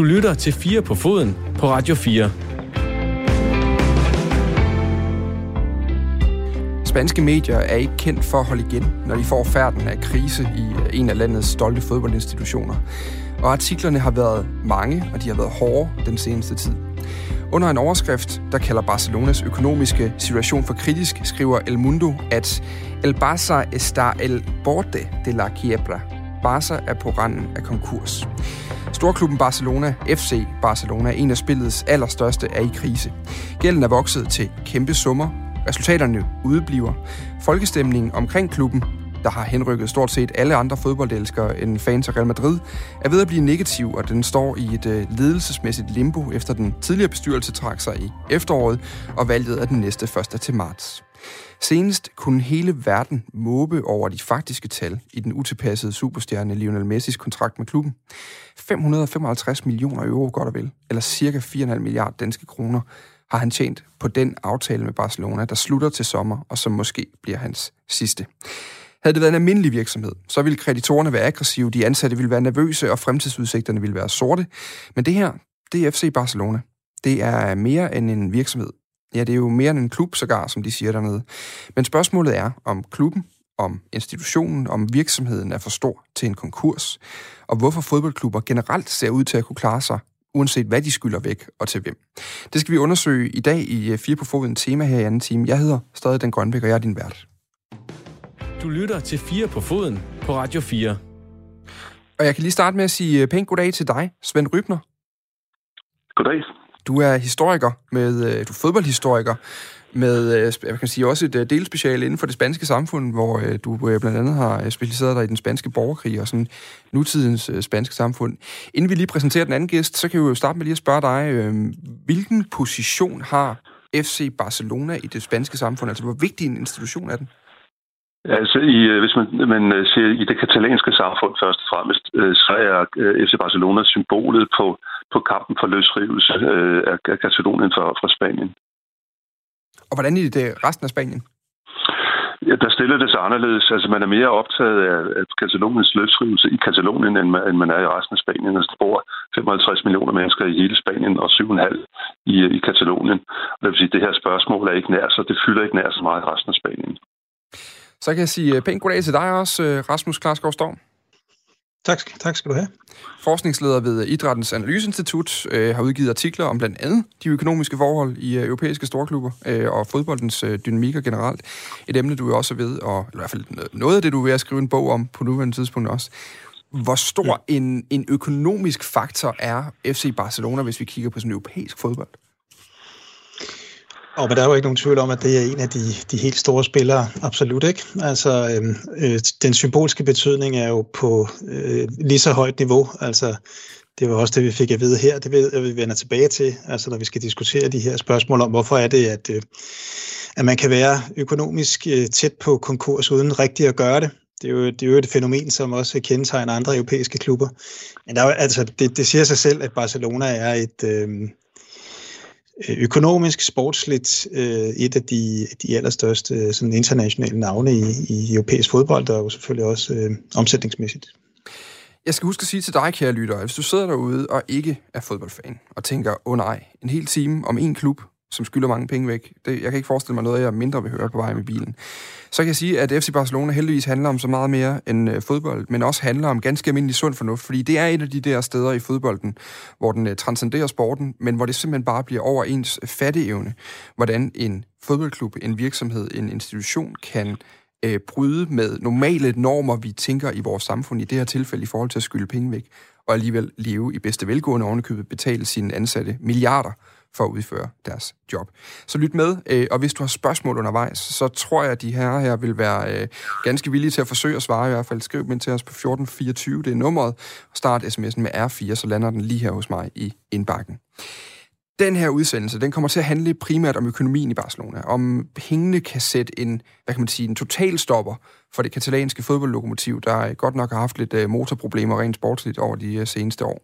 Du lytter til 4 på foden på Radio 4. Spanske medier er ikke kendt for at holde igen, når de får færden af krise i øh, en af landets stolte fodboldinstitutioner. Og artiklerne har været mange, og de har været hårde den seneste tid. Under en overskrift, der kalder Barcelonas økonomiske situation for kritisk, skriver El Mundo, at El Barça está el borde de la quiebra. Barça er på randen af konkurs. Storklubben Barcelona, FC Barcelona, en af spillets allerstørste, er i krise. Gælden er vokset til kæmpe summer. Resultaterne udebliver. Folkestemningen omkring klubben der har henrykket stort set alle andre fodboldelskere end fans af Real Madrid, er ved at blive negativ, og den står i et øh, ledelsesmæssigt limbo, efter den tidligere bestyrelse trak sig i efteråret, og valget er den næste 1. til marts. Senest kunne hele verden måbe over de faktiske tal i den utilpassede superstjerne Lionel Messis kontrakt med klubben. 555 millioner euro godt og vel, eller cirka 4,5 milliarder danske kroner, har han tjent på den aftale med Barcelona, der slutter til sommer, og som måske bliver hans sidste. Havde det været en almindelig virksomhed, så ville kreditorerne være aggressive, de ansatte ville være nervøse, og fremtidsudsigterne ville være sorte. Men det her, det er FC Barcelona. Det er mere end en virksomhed. Ja, det er jo mere end en klub, sågar, som de siger dernede. Men spørgsmålet er, om klubben, om institutionen, om virksomheden er for stor til en konkurs, og hvorfor fodboldklubber generelt ser ud til at kunne klare sig, uanset hvad de skylder væk og til hvem. Det skal vi undersøge i dag i 4 på foden tema her i anden time. Jeg hedder stadig Den Grønbæk, og jeg er din vært. Du lytter til 4 på foden på Radio 4. Og jeg kan lige starte med at sige øh, pænt goddag til dig, Svend Rybner. Goddag. Du er historiker, med, øh, du er fodboldhistoriker, med øh, jeg kan sige, også et øh, delspeciale inden for det spanske samfund, hvor du blandt andet har specialiseret dig i den spanske borgerkrig og sådan nutidens spanske samfund. Inden vi lige præsenterer den anden gæst, så kan vi jo starte med lige at spørge dig, hvilken position har FC Barcelona i det spanske samfund? Altså, hvor vigtig en institution er den? Altså, i, øh, hvis man, man øh, ser i det katalanske samfund først og fremmest, øh, så er FC Barcelona symbolet på, på kampen for løsrivelse af Katalonien fra, fra Spanien. Og hvordan er det resten af Spanien? Ja, der stiller det sig anderledes. Altså, man er mere optaget af, af Kataloniens løsrivelse i Katalonien, end man, end man er i resten af Spanien. Altså, der bor 55 millioner mennesker i hele Spanien og 7,5 i, i Katalonien. Og det vil sige, at det her spørgsmål er ikke nær, så det fylder ikke nær så meget i resten af Spanien. Så kan jeg sige øh, pænt goddag til dig også, øh, Rasmus Klarsgaard Storm. Tak, tak skal du have. Forskningsleder ved Idrættens Analyseinstitut øh, har udgivet artikler om blandt andet de økonomiske forhold i øh, europæiske storklubber øh, og fodboldens øh, dynamikker generelt. Et emne, du er også ved, og i hvert fald noget af det, du er ved at skrive en bog om på nuværende tidspunkt også. Hvor stor en, en økonomisk faktor er FC Barcelona, hvis vi kigger på sådan europæisk fodbold? Og men der er jo ikke nogen tvivl om, at det er en af de, de helt store spillere, absolut ikke. Altså, øhm, øh, den symbolske betydning er jo på øh, lige så højt niveau. Altså, det var også det, vi fik at vide her. Det ved at vi vender tilbage til, altså når vi skal diskutere de her spørgsmål om, hvorfor er det, at, øh, at man kan være økonomisk øh, tæt på konkurs uden rigtigt at gøre det. Det er, jo, det er jo et fænomen, som også kendetegner andre europæiske klubber. Men der er, altså, det, det siger sig selv, at Barcelona er et, Øh, Øh, økonomisk, sportsligt øh, et af de, de allerstørste øh, sådan internationale navne i, i europæisk fodbold, og jo selvfølgelig også øh, omsætningsmæssigt. Jeg skal huske at sige til dig, kære lytter, hvis du sidder derude og ikke er fodboldfan, og tænker, åh oh, nej, en hel time om en klub, som skylder mange penge væk. Det, jeg kan ikke forestille mig noget, jeg mindre vil høre på vej med bilen. Så kan jeg sige, at FC Barcelona heldigvis handler om så meget mere end øh, fodbold, men også handler om ganske almindelig sund fornuft, fordi det er et af de der steder i fodbolden, hvor den øh, transcenderer sporten, men hvor det simpelthen bare bliver over ens øh, fatteevne, hvordan en fodboldklub, en virksomhed, en institution kan øh, bryde med normale normer, vi tænker i vores samfund, i det her tilfælde i forhold til at skylde penge væk, og alligevel leve i bedste velgående ovenikøbet, betale sine ansatte milliarder for at udføre deres job. Så lyt med, øh, og hvis du har spørgsmål undervejs, så tror jeg, at de her her vil være øh, ganske villige til at forsøge at svare i hvert fald. Skriv dem ind til os på 1424, det er nummeret, og start sms'en med R4, så lander den lige her hos mig i indbakken. Den her udsendelse, den kommer til at handle primært om økonomien i Barcelona, om pengene kan sætte en, hvad kan man sige, en totalstopper for det katalanske fodboldlokomotiv, der godt nok har haft lidt øh, motorproblemer rent sportsligt over de øh, seneste år.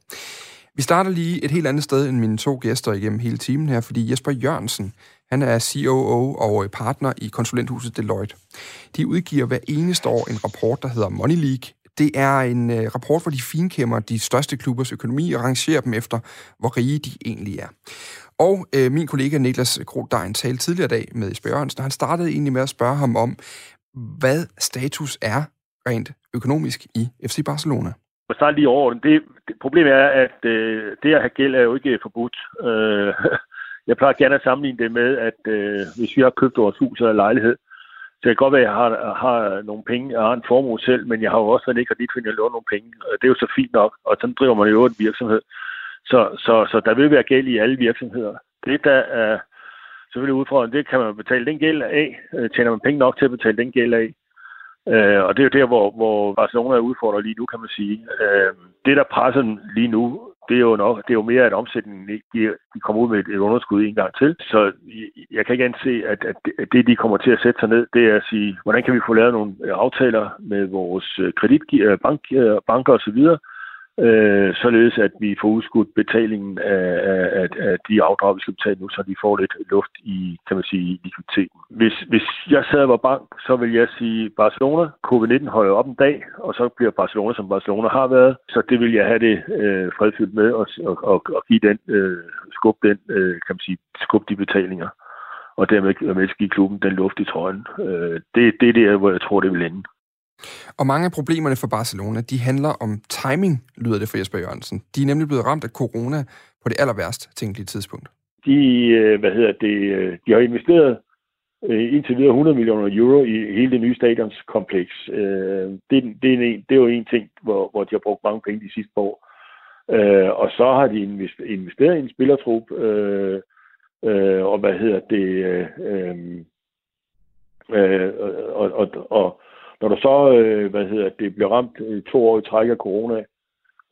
Vi starter lige et helt andet sted end mine to gæster igennem hele timen her, fordi Jesper Jørgensen, han er COO og partner i konsulenthuset Deloitte. De udgiver hver eneste år en rapport, der hedder Money League, Det er en øh, rapport, hvor de finkæmmer de største klubbers økonomi og rangerer dem efter, hvor rige de egentlig er. Og øh, min kollega Niklas Grodein talte tidligere dag med Jesper Jørgensen, og han startede egentlig med at spørge ham om, hvad status er rent økonomisk i FC Barcelona og så lige over det, det. Problemet er, at øh, det at have gæld er jo ikke forbudt. Øh, jeg plejer gerne at sammenligne det med, at øh, hvis vi har købt vores hus eller lejlighed, så det kan godt være, at jeg har, har nogle penge, og har en formue selv, men jeg har jo også været ikke kredit, jeg låner nogle penge. Det er jo så fint nok, og sådan driver man jo en virksomhed. Så, så, så der vil være gæld i alle virksomheder. Det, der er selvfølgelig udfordrende, det kan man betale den gæld af. Øh, tjener man penge nok til at betale den gæld af, Øh, og det er jo der, hvor, hvor Barcelona er udfordret lige nu, kan man sige. Øh, det, der presser dem lige nu, det er jo nok, det er jo mere, at omsætningen de, de kommer ud med et, et underskud en gang til. Så jeg kan ikke anse, at, at det, de kommer til at sætte sig ned, det er at sige, hvordan kan vi få lavet nogle aftaler med vores kredit, øh, bank, øh, banker osv., øh, således at vi får udskudt betalingen af, af, af de afdrag, vi skal betale nu, så de får lidt luft i, kan man sige, likviditeten. Hvis, hvis jeg sad og var bank, så vil jeg sige Barcelona, COVID-19 holder op en dag, og så bliver Barcelona, som Barcelona har været, så det vil jeg have det øh, fredfyldt med og, og, og, og give den, øh, skub den, øh, kan man sige, skub de betalinger og dermed med at give klubben den luft i trøjen. Øh, det, det er der, hvor jeg tror, det vil ende. Og mange af problemerne for Barcelona, de handler om timing, lyder det for Jesper Jørgensen. De er nemlig blevet ramt af corona på det aller værst tænkelige tidspunkt. De, øh, hvad hedder det, øh, de har investeret øh, indtil videre 100 millioner euro i hele det nye stadionskompleks. Det, det, er en, det er jo en ting, hvor, hvor de har brugt mange penge de sidste år. Og så har de investeret i en spillertrup, og hvad hedder det, og, og, og, når du så, øh, hvad hedder det, bliver ramt øh, to år i træk af corona,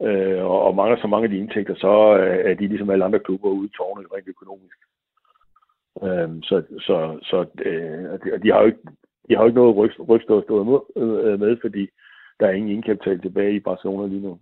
øh, og, og mangler så mange af de indtægter, så øh, er de ligesom alle andre klubber ude i tårnet rent økonomisk. Øh, så så, så øh, de, har jo ikke, de har jo ikke noget ryg, rygstå at stå øh, med, fordi der er ingen indkapital tilbage i Barcelona lige nu.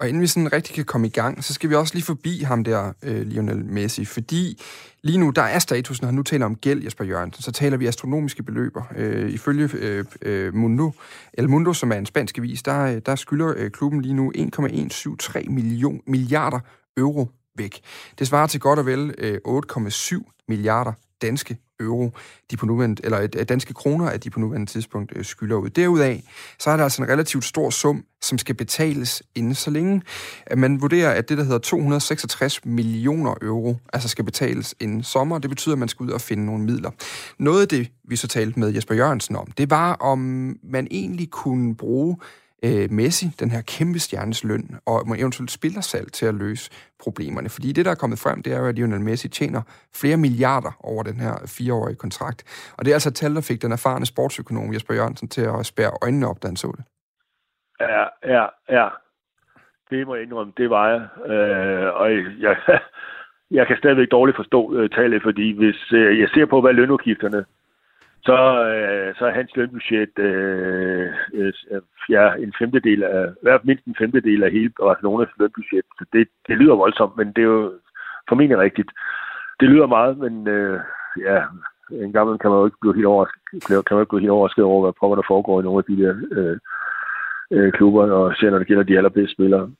Og inden vi sådan rigtig kan komme i gang, så skal vi også lige forbi ham der, øh, Lionel Messi, fordi lige nu, der er statusen, han nu taler om gæld, Jesper Jørgensen, så taler vi astronomiske beløber. Øh, ifølge øh, øh, Mundo, El Mundo, som er en spansk avis, der, øh, der skylder øh, klubben lige nu 1,173 million, milliarder euro væk. Det svarer til godt og vel øh, 8,7 milliarder danske euro, de på nuværende, eller øh, øh, danske kroner, at de på nuværende tidspunkt øh, skylder ud. Derudaf, så er der altså en relativt stor sum, som skal betales inden så længe. At man vurderer, at det, der hedder 266 millioner euro, altså skal betales inden sommer. Det betyder, at man skal ud og finde nogle midler. Noget af det, vi så talte med Jesper Jørgensen om, det var, om man egentlig kunne bruge øh, Messi, den her kæmpe stjernes løn, og eventuelt spillersalg til at løse problemerne. Fordi det, der er kommet frem, det er jo, at Lionel Messi tjener flere milliarder over den her fireårige kontrakt. Og det er altså et tal, der fik den erfarne sportsøkonom Jesper Jørgensen til at spære øjnene op, da han så det. Ja, ja, ja. Det må jeg indrømme, det var jeg. Øh, og jeg, jeg kan stadigvæk dårligt forstå øh, tallet, fordi hvis øh, jeg ser på, hvad lønudgifterne så, øh, så er hans lønbudget øh, øh, ja, en femtedel af, i hvert fald mindst en femtedel af hele Barcelonas lønbudget. Så det, det lyder voldsomt, men det er jo formentlig rigtigt. Det lyder meget, men øh, ja, en gammel kan man jo ikke blive helt overrasket, kan man ikke blive helt overrasket over, hvad prøver der foregår i nogle af de der øh, øh, klubber, og ser, når det gælder de allerbedste spillere.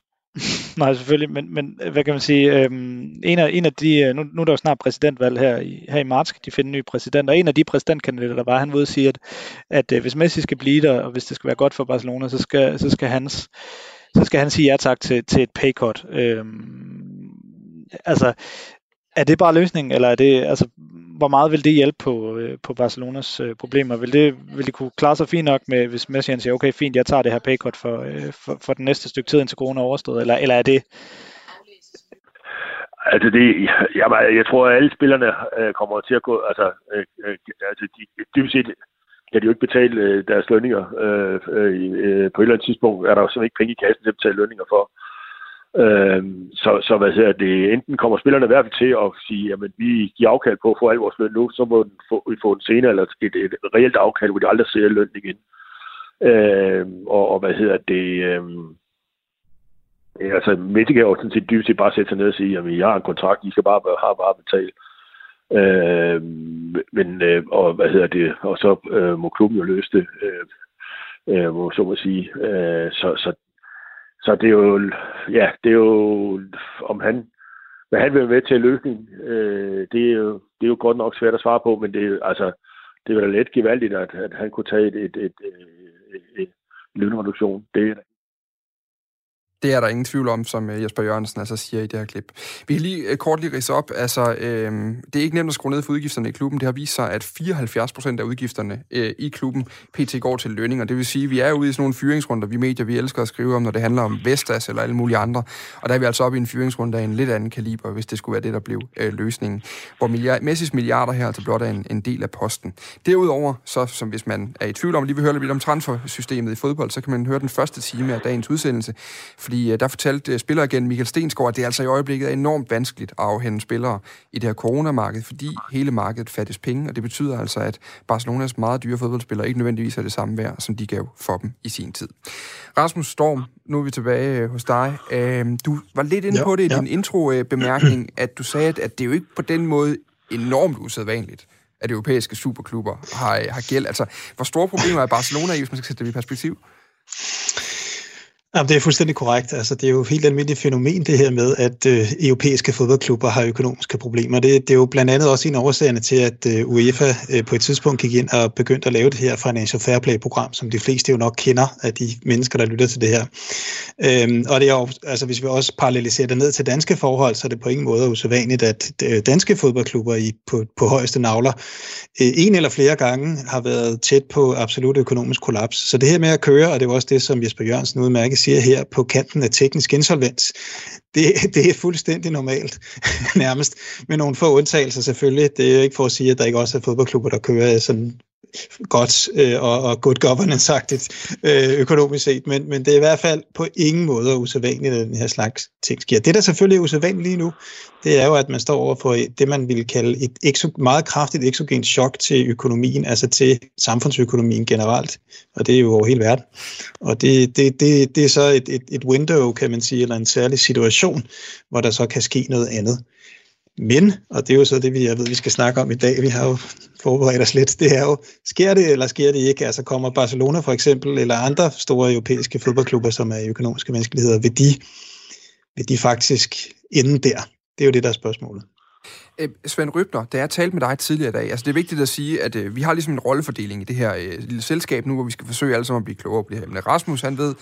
Nej, selvfølgelig, men, men øh, hvad kan man sige, øhm, en, af, en af de, øh, nu, nu er der jo snart præsidentvalg her i, her i marts, skal de finde en ny præsident, og en af de præsidentkandidater, der var, han ved at sige, at, at øh, hvis Messi skal blive der, og hvis det skal være godt for Barcelona, så skal, så skal hans så skal han sige ja tak til, til et paycut. Øhm, altså, er det bare løsningen, eller er det, altså, hvor meget vil det hjælpe på, øh, på Barcelonas øh, problemer? Vil det, vil det kunne klare sig fint nok med, hvis Messi siger, okay, fint, jeg tager det her paycut for, øh, for, for den næste stykke tid, indtil corona er overstået, eller, eller er det... Altså det, jeg, jeg tror, at alle spillerne øh, kommer til at gå, altså, øh, øh, altså de, dybest set kan de jo ikke betale øh, deres lønninger. Øh, øh, øh på et eller andet tidspunkt er der jo simpelthen ikke penge i kassen til at betale lønninger for. Øh, Øh, så, så hvad hedder det, enten kommer spillerne i hvert fald til at sige, at vi giver afkald på at få al vores løn nu, så må vi få, vi få en senere, eller et, et reelt afkald, hvor de aldrig ser løn igen. Øh, og, og, hvad hedder det, øh, altså Mette kan jo sådan set dybest set bare sætte sig ned og sige, at jeg har en kontrakt, I skal bare have bare betalt. Øh, men, øh, og hvad hedder det, og så øh, må klubben jo løse det. Øh, øh, hvor så må sige. Øh, så, så, så det er jo, ja, det er jo, om han, hvad han vil være med til løsning, øh, det, er jo, det er jo godt nok svært at svare på, men det er altså, det er da let gevaldigt, at, at han kunne tage et, et, et, et, et, et lønreduktion. Det er det er der ingen tvivl om, som øh, Jesper Jørgensen altså siger i det her klip. Vi kan lige øh, kort lige rise op. Altså, øh, det er ikke nemt at skrue ned for udgifterne i klubben. Det har vist sig, at 74 procent af udgifterne øh, i klubben pt. går til lønninger. Det vil sige, at vi er ude i sådan nogle fyringsrunder, vi medier, vi elsker at skrive om, når det handler om Vestas eller alle mulige andre. Og der er vi altså oppe i en fyringsrunde af en lidt anden kaliber, hvis det skulle være det, der blev øh, løsningen. Hvor milliard, Messis milliarder her altså blot er en, en del af posten. Derudover, så som hvis man er i tvivl om, lige vil høre lidt om transfersystemet i fodbold, så kan man høre den første time af dagens udsendelse fordi øh, der fortalte øh, igen Michael Stensgaard, at det altså i øjeblikket er enormt vanskeligt at afhænde spillere i det her coronamarked, fordi hele markedet fattes penge, og det betyder altså, at Barcelonas meget dyre fodboldspillere ikke nødvendigvis er det samme værd, som de gav for dem i sin tid. Rasmus Storm, nu er vi tilbage øh, hos dig. Du var lidt inde ja, på det i ja. din intro-bemærkning, at du sagde, at det er jo ikke på den måde enormt usædvanligt, at europæiske superklubber har, har gæld. Altså, hvor store problemer er Barcelona i, hvis man skal sætte det i perspektiv? Jamen, det er fuldstændig korrekt. Altså, det er jo et helt almindeligt fænomen, det her med, at øh, europæiske fodboldklubber har økonomiske problemer. Det, det er jo blandt andet også en af årsagerne til, at øh, UEFA øh, på et tidspunkt gik ind og begyndte at lave det her Financial Fair Play-program, som de fleste jo nok kender af de mennesker, der lytter til det her. Øhm, og det er jo, altså, hvis vi også paralleliserer det ned til danske forhold, så er det på ingen måde usædvanligt, at øh, danske fodboldklubber i, på, på højeste navler øh, en eller flere gange har været tæt på absolut økonomisk kollaps. Så det her med at køre, og det er også det, som Jesper Jørgensen udmærket siger her på kanten af teknisk insolvens, det, det er fuldstændig normalt, nærmest, med nogle få undtagelser selvfølgelig. Det er ikke for at sige, at der ikke også er fodboldklubber, der kører sådan godt øh, og, og good governance-agtigt øh, økonomisk set, men, men det er i hvert fald på ingen måde usædvanligt, at den her slags ting sker. Det, der selvfølgelig er usædvanligt lige nu, det er jo, at man står over for det, man ville kalde et exo, meget kraftigt eksogent chok til økonomien, altså til samfundsøkonomien generelt, og det er jo over hele verden. Og det, det, det, det er så et, et, et window, kan man sige, eller en særlig situation, hvor der så kan ske noget andet. Men, og det er jo så det, vi, jeg ved, vi skal snakke om i dag, vi har jo forberedt os lidt, det er jo, sker det eller sker det ikke? Altså kommer Barcelona for eksempel, eller andre store europæiske fodboldklubber, som er i økonomiske vanskeligheder, vil de, vil de faktisk ende der? Det er jo det, der er spørgsmålet. Øh, Svend Røbner, da jeg talte med dig tidligere i dag, altså det er vigtigt at sige, at øh, vi har ligesom en rollefordeling i det her øh, lille selskab nu, hvor vi skal forsøge alle sammen at blive klogere på det her. Men Rasmus, han ved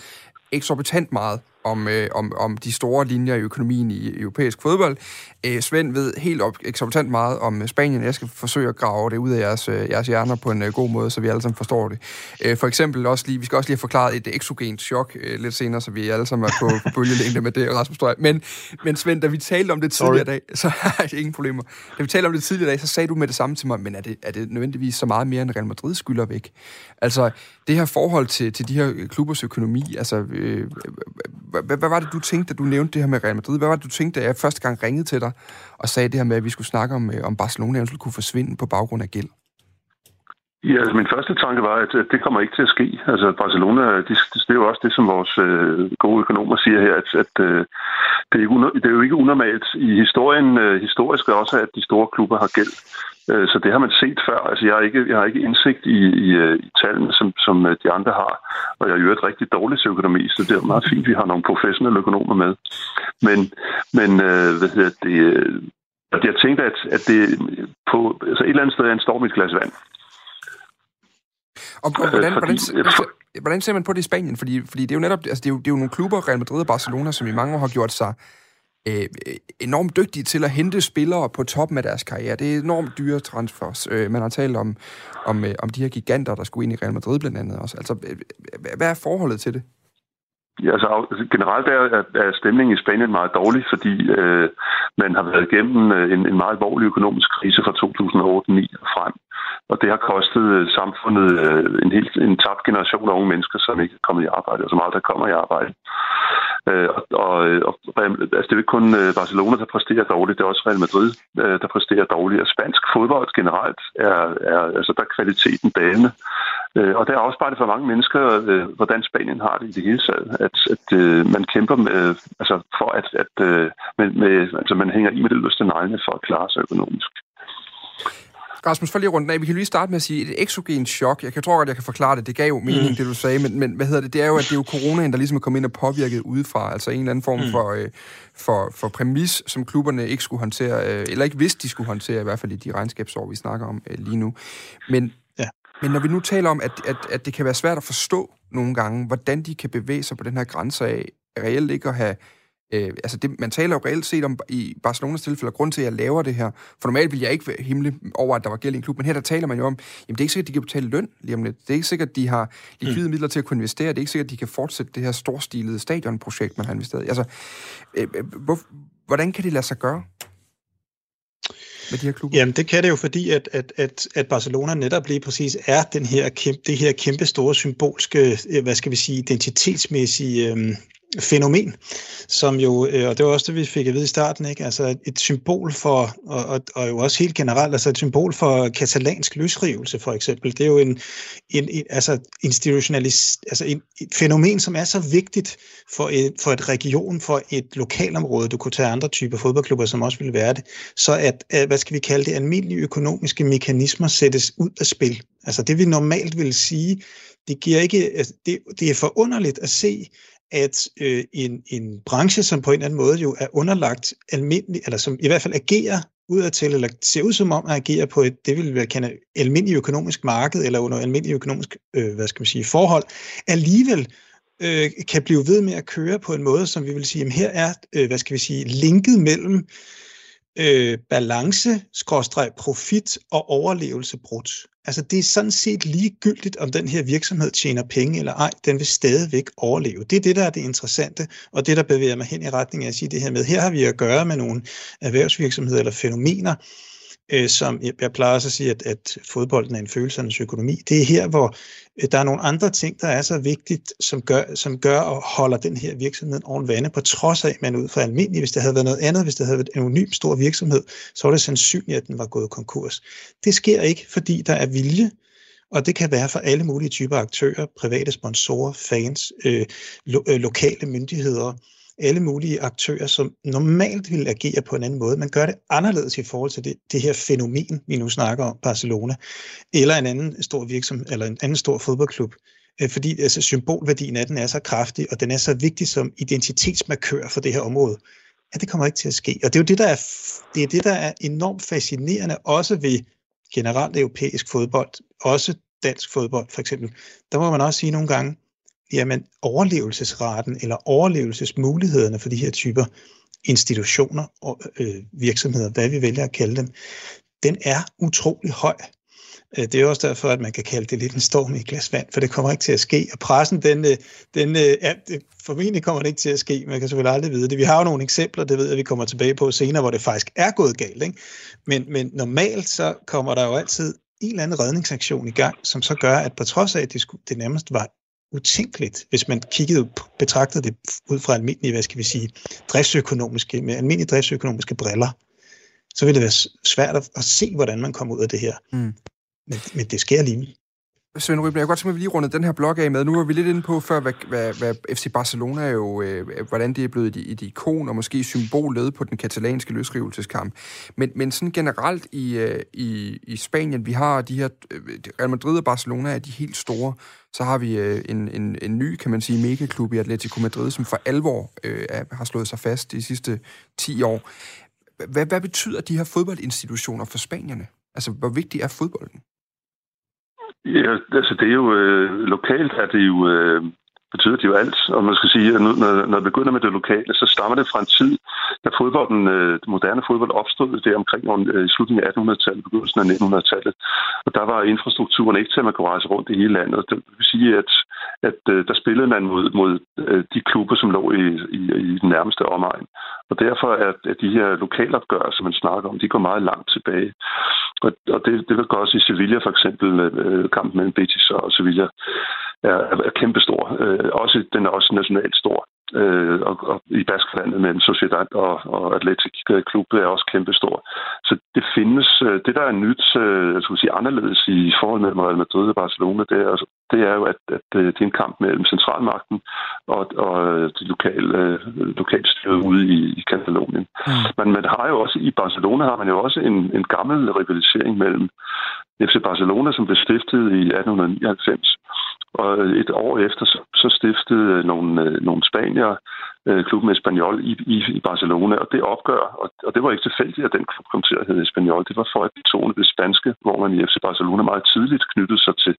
eksorbitant meget om, øh, om, om de store linjer i økonomien i europæisk fodbold. Øh, Svend ved helt op, eksorbitant meget om Spanien. Jeg skal forsøge at grave det ud af jeres, øh, jeres hjerner på en øh, god måde, så vi alle sammen forstår det. Øh, for eksempel også lige, vi skal også lige have forklaret et exogent chok øh, lidt senere, så vi alle sammen er på, på bølgelængde med det, Rasmus Strøg. Men, men Svend, da vi talte om det tidligere Sorry. dag, så har jeg ingen problemer. Da vi talte om det tidligere dag, så sagde du med det samme til mig, men er det, er det nødvendigvis så meget mere end Real Madrid skylder væk? Altså, det her forhold til, til de her klubbers økonomi, altså, øh, hvad, hvad var det, du tænkte, da du nævnte det her med Real Madrid? Hvad var det, du tænkte, da jeg første gang ringede til dig og sagde det her med, at vi skulle snakke om, øh, om Barcelona eventuelt kunne forsvinde på baggrund af gæld? Ja, altså min første tanke var, at det kommer ikke til at ske. Altså Barcelona, det, det er jo også det, som vores øh, gode økonomer siger her, at, at øh, det, er ikke, det er jo ikke unormalt i historien, øh, historisk også, at de store klubber har gæld. Øh, så det har man set før. Altså, jeg har ikke, jeg har ikke indsigt i, i, øh, i tallene, som, som øh, de andre har. Og jeg har jo et rigtig dårligt økonomi, så det er meget fint, at vi har nogle professionelle økonomer med. Men, men hvad hedder det, jeg tænkte, at, at det på altså et eller andet sted er en storm i et glas vand. Og, og hvordan, fordi, hvordan, hvordan ser man på det i Spanien? Fordi, fordi det er jo netop altså det er jo, det er jo nogle klubber, Real Madrid og Barcelona, som i mange år har gjort sig øh, enormt dygtige til at hente spillere på toppen af deres karriere. Det er enormt dyre transfers. Øh, man har talt om, om, øh, om de her giganter, der skulle ind i Real Madrid blandt andet også. Altså, øh, øh hvad er forholdet til det? Ja, altså, altså generelt er, er stemningen i Spanien meget dårlig, fordi øh, man har været igennem øh, en, en meget alvorlig økonomisk krise fra 2008-2009 og frem. Og det har kostet øh, samfundet øh, en helt en tabt generation af unge mennesker, som ikke er kommet i arbejde, og som aldrig kommer i arbejde. Øh, og, og, og altså, det er jo ikke kun Barcelona, der præsterer dårligt, det er også Real Madrid, der præsterer dårligt. Og spansk fodbold generelt er, er altså, der er kvaliteten dalende. Og der er afspejlet for mange mennesker, hvordan Spanien har det i det hele taget. At, at man kæmper med, altså for at, at med, med, altså man hænger i med det løste neglene for at klare sig økonomisk. Rasmus, for lige rundt af. Vi kan lige starte med at sige, et eksogen chok. Jeg kan tror godt, jeg kan forklare det. Det gav jo mening, mm. det du sagde. Men, men hvad hedder det? Det er jo, at det er jo coronaen, der ligesom er kommet ind og påvirket udefra. Altså en eller anden form mm. for, øh, for, for præmis, som klubberne ikke skulle håndtere, øh, eller ikke vidste, de skulle håndtere, i hvert fald i de regnskabsår, vi snakker om øh, lige nu. Men, ja. men når vi nu taler om, at, at, at det kan være svært at forstå nogle gange, hvordan de kan bevæge sig på den her grænse af reelt ikke at have Øh, altså det, man taler jo reelt set om i Barcelonas tilfælde, grund til, at jeg laver det her. For normalt vil jeg ikke himle over, at der var gæld i en klub, men her der taler man jo om, jamen det er ikke sikkert, at de kan betale løn lige om lidt. Det er ikke sikkert, at de har likvide mm. midler til at kunne investere. Det er ikke sikkert, at de kan fortsætte det her storstilede stadionprojekt, man har investeret i. Altså, øh, øh hvor, hvordan kan det lade sig gøre? med de her klubber? Jamen, det kan det jo, fordi at, at, at, at Barcelona netop lige præcis er den her kæmpe, det her kæmpe store symbolske, øh, hvad skal vi sige, identitetsmæssige øh, fænomen, som jo, øh, og det var også det, vi fik at vide i starten, ikke? altså et symbol for, og, og, og jo også helt generelt, altså et symbol for katalansk løsrivelse for eksempel, det er jo en, en, en altså institutionalist, altså en, et fænomen, som er så vigtigt for et, for et region, for et lokalområde, du kunne tage andre typer fodboldklubber, som også ville være det, så at, at hvad skal vi kalde det, almindelige økonomiske mekanismer sættes ud af spil. Altså det vi normalt vil sige, det giver ikke, altså, det, det er forunderligt at se, at øh, en, en branche, som på en eller anden måde jo er underlagt almindelig, eller som i hvert fald agerer udadtil, eller ser ud som om at agere på et, det vil vi kalde almindelig økonomisk marked, eller under almindelig økonomisk, øh, hvad skal man sige, forhold, alligevel øh, kan blive ved med at køre på en måde, som vi vil sige, jamen her er, øh, hvad skal vi sige, linket mellem øh, balance, skråstreg, profit og overlevelse brudt. Altså det er sådan set ligegyldigt, om den her virksomhed tjener penge eller ej, den vil stadigvæk overleve. Det er det, der er det interessante, og det, der bevæger mig hen i retning af at sige det her med, her har vi at gøre med nogle erhvervsvirksomheder eller fænomener, øh, som jeg plejer også at sige, at, at fodbolden er en følelsernes økonomi. Det er her, hvor øh, der er nogle andre ting, der er så vigtigt, som gør, som gør og holder den her virksomhed oven vande, på trods af, at man ud fra almindelig, hvis det havde været noget andet, hvis det havde været en anonym stor virksomhed, så var det sandsynligt, at den var gået konkurs. Det sker ikke, fordi der er vilje, og det kan være for alle mulige typer aktører, private sponsorer, fans, øh, lo- øh, lokale myndigheder, alle mulige aktører, som normalt ville agere på en anden måde. Man gør det anderledes i forhold til det, det her fænomen, vi nu snakker om, Barcelona, eller en anden stor virksomhed, eller en anden stor fodboldklub. Øh, fordi altså, symbolværdien af den er så kraftig, og den er så vigtig som identitetsmarkør for det her område, at det kommer ikke til at ske. Og det er jo det, der er, det er, det, der er enormt fascinerende, også ved generelt europæisk fodbold, også dansk fodbold for eksempel. Der må man også sige nogle gange, jamen overlevelsesraten eller overlevelsesmulighederne for de her typer institutioner og øh, virksomheder, hvad vi vælger at kalde dem, den er utrolig høj. Øh, det er også derfor, at man kan kalde det lidt en storm i et glas vand, for det kommer ikke til at ske. Og pressen, den, øh, den øh, ja, det, formentlig kommer det ikke til at ske, man kan selvfølgelig aldrig vide det. Vi har jo nogle eksempler, det ved jeg, vi kommer tilbage på senere, hvor det faktisk er gået galt. Ikke? Men, men normalt så kommer der jo altid en eller anden redningsaktion i gang, som så gør, at på trods af, at det, skulle, det nærmest var utænkeligt, hvis man kiggede, betragtede det ud fra almindelige, hvad skal vi sige, driftsøkonomiske, med almindelige driftsøkonomiske briller, så vil det være svært at, at se, hvordan man kommer ud af det her. Mm. Men, men det sker lige. Svend Rybner, jeg kan godt tænke mig, at vi lige rundet den her blog af med. Nu var vi lidt inde på før, hvad, hvad, hvad FC Barcelona er jo, øh, hvordan det er blevet et, et ikon og måske symbolet på den katalanske løsrivelseskamp. Men, men sådan generelt i, øh, i, i Spanien, vi har de her, øh, Real Madrid og Barcelona er de helt store. Så har vi øh, en, en, en ny, kan man sige, megaklub i Atletico Madrid, som for alvor øh, har slået sig fast de sidste 10 år. Hvad, hvad betyder de her fodboldinstitutioner for spanierne? Altså, hvor vigtig er fodbolden? Ja, altså det er jo øh, lokalt er det jo øh, betyder det jo alt. Og man skal sige, at nu, når, når vi begynder med det lokale, så stammer det fra en tid, da fodbolden, øh, moderne fodbold opstod det omkring øh, i slutningen af 1800-tallet, begyndelsen af 1900-tallet. Og der var infrastrukturen ikke til, at man kunne rejse rundt i hele landet. Det vil sige, at, at øh, der spillede man mod, mod øh, de klubber, som lå i, i, i den nærmeste omegn. Og derfor er at de her lokalopgør, som man snakker om, de går meget langt tilbage. Og, og det, det vil gå også i Sevilla for eksempel, øh, kampen mellem Betis og Sevilla er, er kæmpestor. Øh, også, den er også nationalt stor. Øh, og, og i Baskerlandet mellem Sociedad og, og Atletic Klub er også kæmpestor. Så det findes, øh, det der er nyt, øh, jeg skulle sige anderledes i forhold mellem Real Madrid og Barcelona, det er, det er jo, at, at øh, det er en kamp mellem centralmagten og, og det lokale, øh, lokalstyret ude i, i Katalonien. Mm. Men man har jo også, i Barcelona har man jo også en, en gammel rivalisering mellem FC Barcelona, som blev stiftet i 1899, og et år efter, så, så stiftede nogle, øh, nogle spanier øh, klubben Espanyol i, i, i Barcelona, og det opgør, og, og det var ikke tilfældigt, at den klub kom til at hedde Espanyol. Det var for at betone det spanske, hvor man i FC Barcelona meget tidligt knyttede sig til,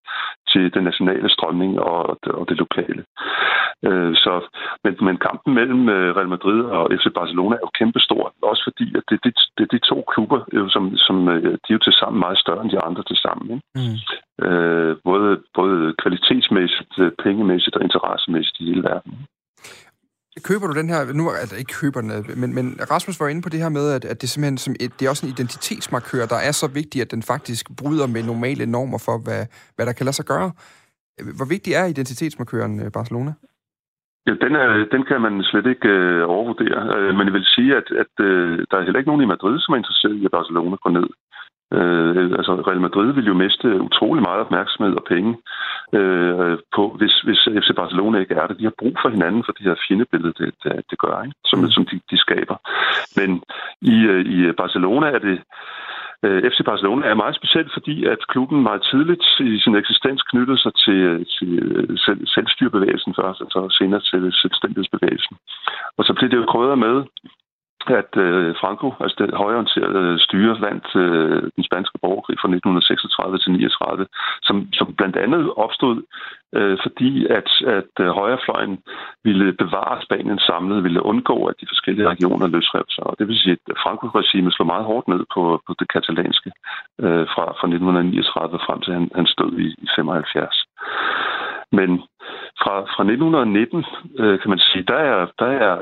til den nationale strømning og, og det lokale. Øh, så, men, men kampen mellem øh, Real Madrid og FC Barcelona er jo kæmpestor, også fordi at det, det, det er de to klubber, jo, som, som de er jo til sammen meget større end de andre til sammen. Ikke? Mm. Øh, både, både kvalitetsmæssigt, pengemæssigt og interessemæssigt i hele verden. Køber du den her, nu altså ikke køber den, men, men Rasmus var inde på det her med, at, at det simpelthen som et, det er også en identitetsmarkør, der er så vigtig, at den faktisk bryder med normale normer for, hvad, hvad der kan lade sig gøre. Hvor vigtig er identitetsmarkøren øh, Barcelona? Ja, den, er, den kan man slet ikke øh, overvurdere. Øh, men jeg vil sige, at, at øh, der er heller ikke nogen i Madrid, som er interesseret i, at Barcelona går ned. Øh, altså Real Madrid vil jo miste utrolig meget opmærksomhed og penge øh, på, hvis, hvis FC Barcelona ikke er det. De har brug for hinanden for det her fjendebillede, det, det, det gør, ikke? Som, mm. som de, de skaber. Men i, øh, i Barcelona er det øh, FC Barcelona er meget specielt, fordi at klubben meget tidligt i sin eksistens knyttede sig til, til selv, selvstyrebevægelsen først, og så senere til selvstændighedsbevægelsen. Og så blev det jo krydret med at øh, Franco, altså det højorienterede styre, vandt øh, den spanske borgerkrig fra 1936 til 39, som, som blandt andet opstod, øh, fordi at, at øh, højrefløjen ville bevare Spanien samlet, ville undgå, at de forskellige regioner løsrev sig. Og det vil sige, at Franco-regimet slog meget hårdt ned på, på det katalanske øh, fra, fra 1939 frem til han, hans stod i, i 75. Men fra, fra 1919, øh, kan man sige, der er, der er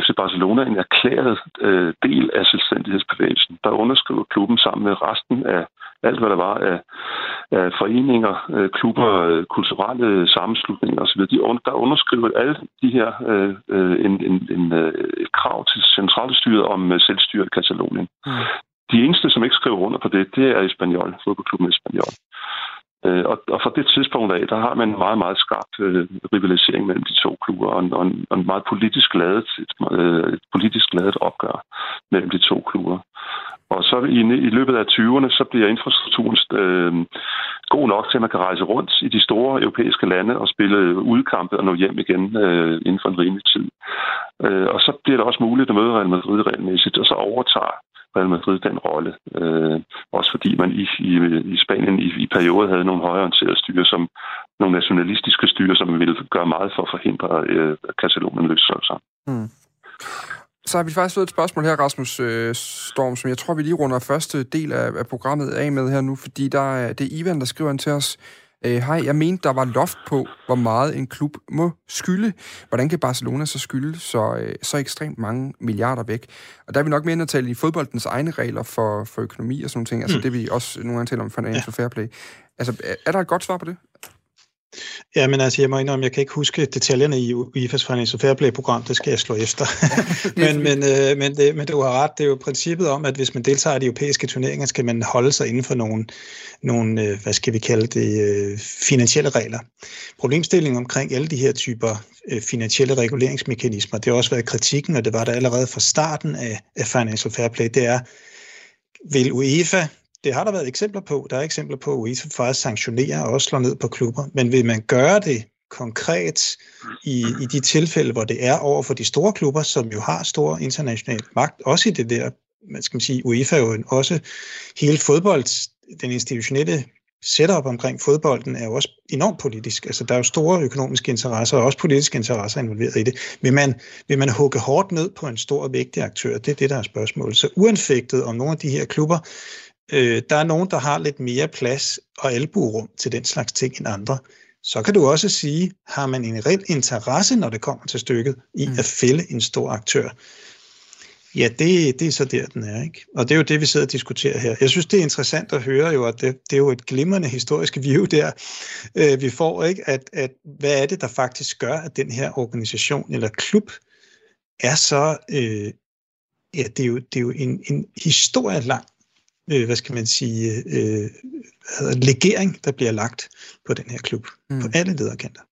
FC Barcelona en erklæret øh, del af selvstændighedsbevægelsen. Der underskriver klubben sammen med resten af alt, hvad der var af, af foreninger, øh, klubber, øh, kulturelle sammenslutninger osv. De, der underskriver alle de her øh, øh, en, en, en, øh, et krav til centralstyret om øh, selvstyret i Katalonien. Mm. De eneste, som ikke skriver under på det, det er Espanyol, fodboldklubben Espanyol. Øh, og, og fra det tidspunkt af, der har man en meget, meget skarp øh, rivalisering mellem de to klubber, og en, og en, og en meget politisk ladet, et, øh, et politisk ladet opgør mellem de to klubber. Og så i, i løbet af 20'erne, så bliver infrastrukturen øh, god nok til, at man kan rejse rundt i de store europæiske lande og spille udkampe og nå hjem igen øh, inden for en rimelig tid. Øh, og så bliver det også muligt at møde Real Madrid regelmæssigt, og så overtager Real Madrid den rolle. Øh, også fordi man i, i, i Spanien i, i perioder havde nogle højreorienterede styre, som nogle nationalistiske styre, som ville gøre meget for at forhindre øh, Katalonien løsrelser. Mm. Så har vi faktisk fået et spørgsmål her, Rasmus øh, Storm, som jeg tror, vi lige runder første del af, af programmet af med her nu, fordi der er, det er Ivan, der skriver ind til os, Øh, hej, jeg mente, der var loft på, hvor meget en klub må skylde. Hvordan kan Barcelona så skylde så, øh, så ekstremt mange milliarder væk? Og der er vi nok mere at tale i fodboldens egne regler for, for økonomi og sådan nogle ting. Altså mm. det vi også nogle gange taler om financial ja. fair play. Altså, er der et godt svar på det? Ja, men altså, jeg må indrømme, jeg kan ikke huske detaljerne i UEFA's Financial Fair Play-program, det skal jeg slå efter. men, men, øh, men, det, men du har ret, det er jo princippet om, at hvis man deltager i de europæiske turneringer, skal man holde sig inden for nogle, nogle øh, hvad skal vi kalde det, øh, finansielle regler. Problemstillingen omkring alle de her typer øh, finansielle reguleringsmekanismer, det har også været kritikken, og det var der allerede fra starten af, af Financial Fair Play, det er, vil UEFA det har der været eksempler på. Der er eksempler på, at UEFA faktisk sanktionerer og også slår ned på klubber. Men vil man gøre det konkret i, i de tilfælde, hvor det er over for de store klubber, som jo har stor international magt, også i det der, man skal man sige, UEFA jo også hele fodbold, den institutionelle setup omkring fodbolden er jo også enormt politisk. Altså, der er jo store økonomiske interesser og også politiske interesser involveret i det. Vil man, vil man hugge hårdt ned på en stor og vigtig aktør? Det er det, der er spørgsmålet. Så uanfægtet om nogle af de her klubber øh, der er nogen, der har lidt mere plads og albuerum til den slags ting end andre. Så kan du også sige, har man en reel interesse, når det kommer til stykket, i mm. at fælde en stor aktør? Ja, det, det er så der, den er. ikke. Og det er jo det, vi sidder og diskuterer her. Jeg synes, det er interessant at høre jo, at det, det er jo et glimrende historisk view der, øh, vi får, ikke? At, at hvad er det, der faktisk gør, at den her organisation eller klub er så... Øh, ja, det er jo, det er jo en, en historie lang øh, hvad skal man sige, øh, legering, der bliver lagt på den her klub, mm. på alle lederkanter.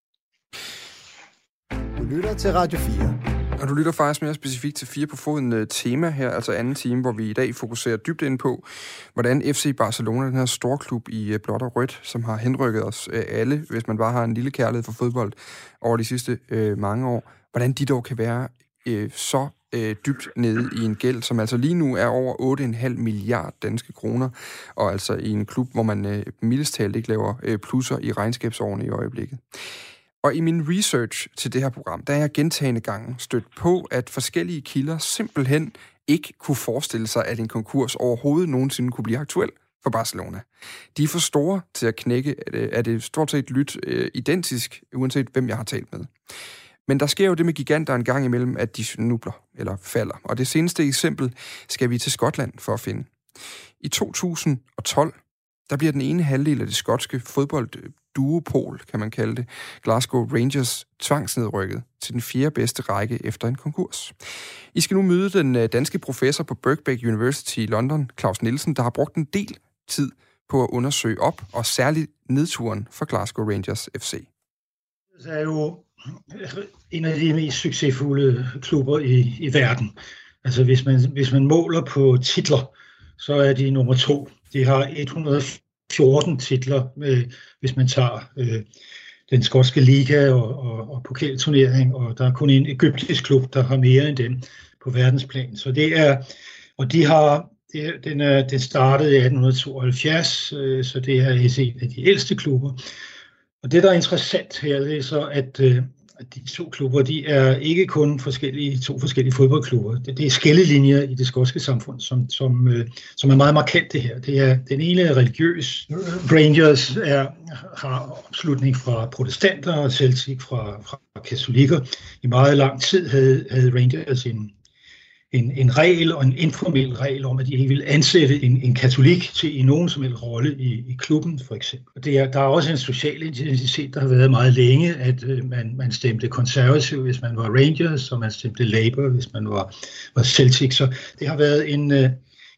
Du lytter til Radio 4. Og du lytter faktisk mere specifikt til fire på foden øh, tema her, altså anden time, hvor vi i dag fokuserer dybt ind på, hvordan FC Barcelona, den her store klub i øh, blåt og rødt, som har henrykket os øh, alle, hvis man bare har en lille kærlighed for fodbold over de sidste øh, mange år, hvordan de dog kan være øh, så øh, dybt nede i en gæld, som altså lige nu er over 8,5 milliard danske kroner, og altså i en klub, hvor man øh, mildest talt ikke laver øh, plusser i regnskabsårene i øjeblikket. Og i min research til det her program, der er jeg gentagende gange stødt på, at forskellige kilder simpelthen ikke kunne forestille sig, at en konkurs overhovedet nogensinde kunne blive aktuel for Barcelona. De er for store til at knække, at øh, det stort set lyt øh, identisk, uanset hvem jeg har talt med. Men der sker jo det med giganter en gang imellem, at de snubler eller falder. Og det seneste eksempel skal vi til Skotland for at finde. I 2012, der bliver den ene halvdel af det skotske fodboldduopol, kan man kalde det, Glasgow Rangers, tvangsnedrykket til den fjerde bedste række efter en konkurs. I skal nu møde den øh, danske professor på Birkbeck University i London, Claus Nielsen, der har brugt en del tid på at undersøge op, og særligt nedturen for Glasgow Rangers FC. Det er jo en af de mest succesfulde klubber i, i verden. Altså hvis man, hvis man måler på titler, så er de nummer to. De har 114 titler, med, hvis man tager øh, den skotske liga og, og, og pokalturnering, og der er kun en egyptisk klub, der har mere end dem på verdensplan. Så det er, og de har, det, den, er, den startede i 1872, øh, så det er en af de ældste klubber. Og det, der er interessant her, det er så, at, øh, at de to klubber, de er ikke kun forskellige, to forskellige fodboldklubber. Det, det er skillelinjer i det skotske samfund, som, som, øh, som er meget markant det her. Det er, den ene er religiøs. Rangers er, har opslutning fra protestanter og Celtic fra, fra katolikker. I meget lang tid havde, havde Rangers en, en, en regel og en informel regel om, at de ikke vil ansætte en, en katolik til i nogen som helst rolle i, i klubben, for eksempel. Det er, der er også en social identitet, der har været meget længe, at øh, man, man stemte konservativ, hvis man var Rangers, og man stemte Labour, hvis man var, var Celtic. Så det har været en øh,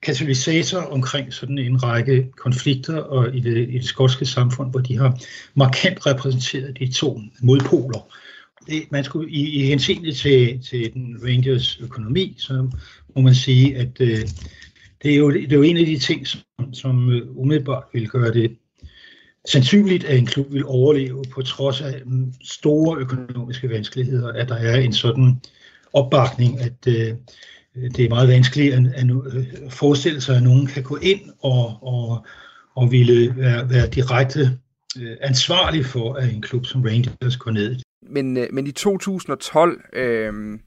katalysator omkring sådan en række konflikter og i det, i det skotske samfund, hvor de har markant repræsenteret de to modpoler det, man skulle i, i henseende til, til den Rangers økonomi, så må man sige, at øh, det, er jo, det er jo en af de ting, som, som øh, umiddelbart vil gøre det sandsynligt, at en klub vil overleve på trods af mm, store økonomiske vanskeligheder, at der er en sådan opbakning, at øh, det er meget vanskeligt at, at øh, forestille sig, at nogen kan gå ind og, og, og ville være, være direkte øh, ansvarlig for, at en klub som Rangers går ned men, øh, men i 2012, øh,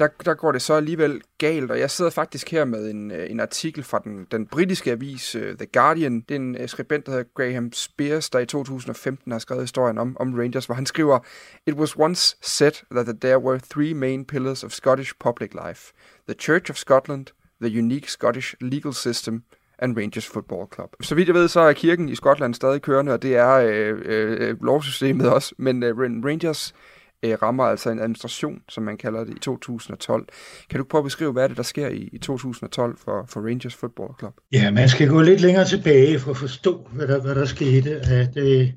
der, der går det så alligevel galt, og jeg sidder faktisk her med en, øh, en artikel fra den, den britiske avis uh, The Guardian. Det er en uh, skribent, der hedder Graham Spears, der i 2015 har skrevet historien om, om Rangers, hvor han skriver, It was once said that there were three main pillars of Scottish public life. The Church of Scotland, the unique Scottish legal system, and Rangers Football Club. Så vidt jeg ved, så er kirken i Skotland stadig kørende, og det er øh, øh, lovsystemet også, men øh, Rangers øh, rammer altså en administration, som man kalder det, i 2012. Kan du prøve at beskrive, hvad er det, der sker i, i 2012 for, for Rangers Football Club? Ja, man skal gå lidt længere tilbage for at forstå, hvad der, hvad der skete. At, øh,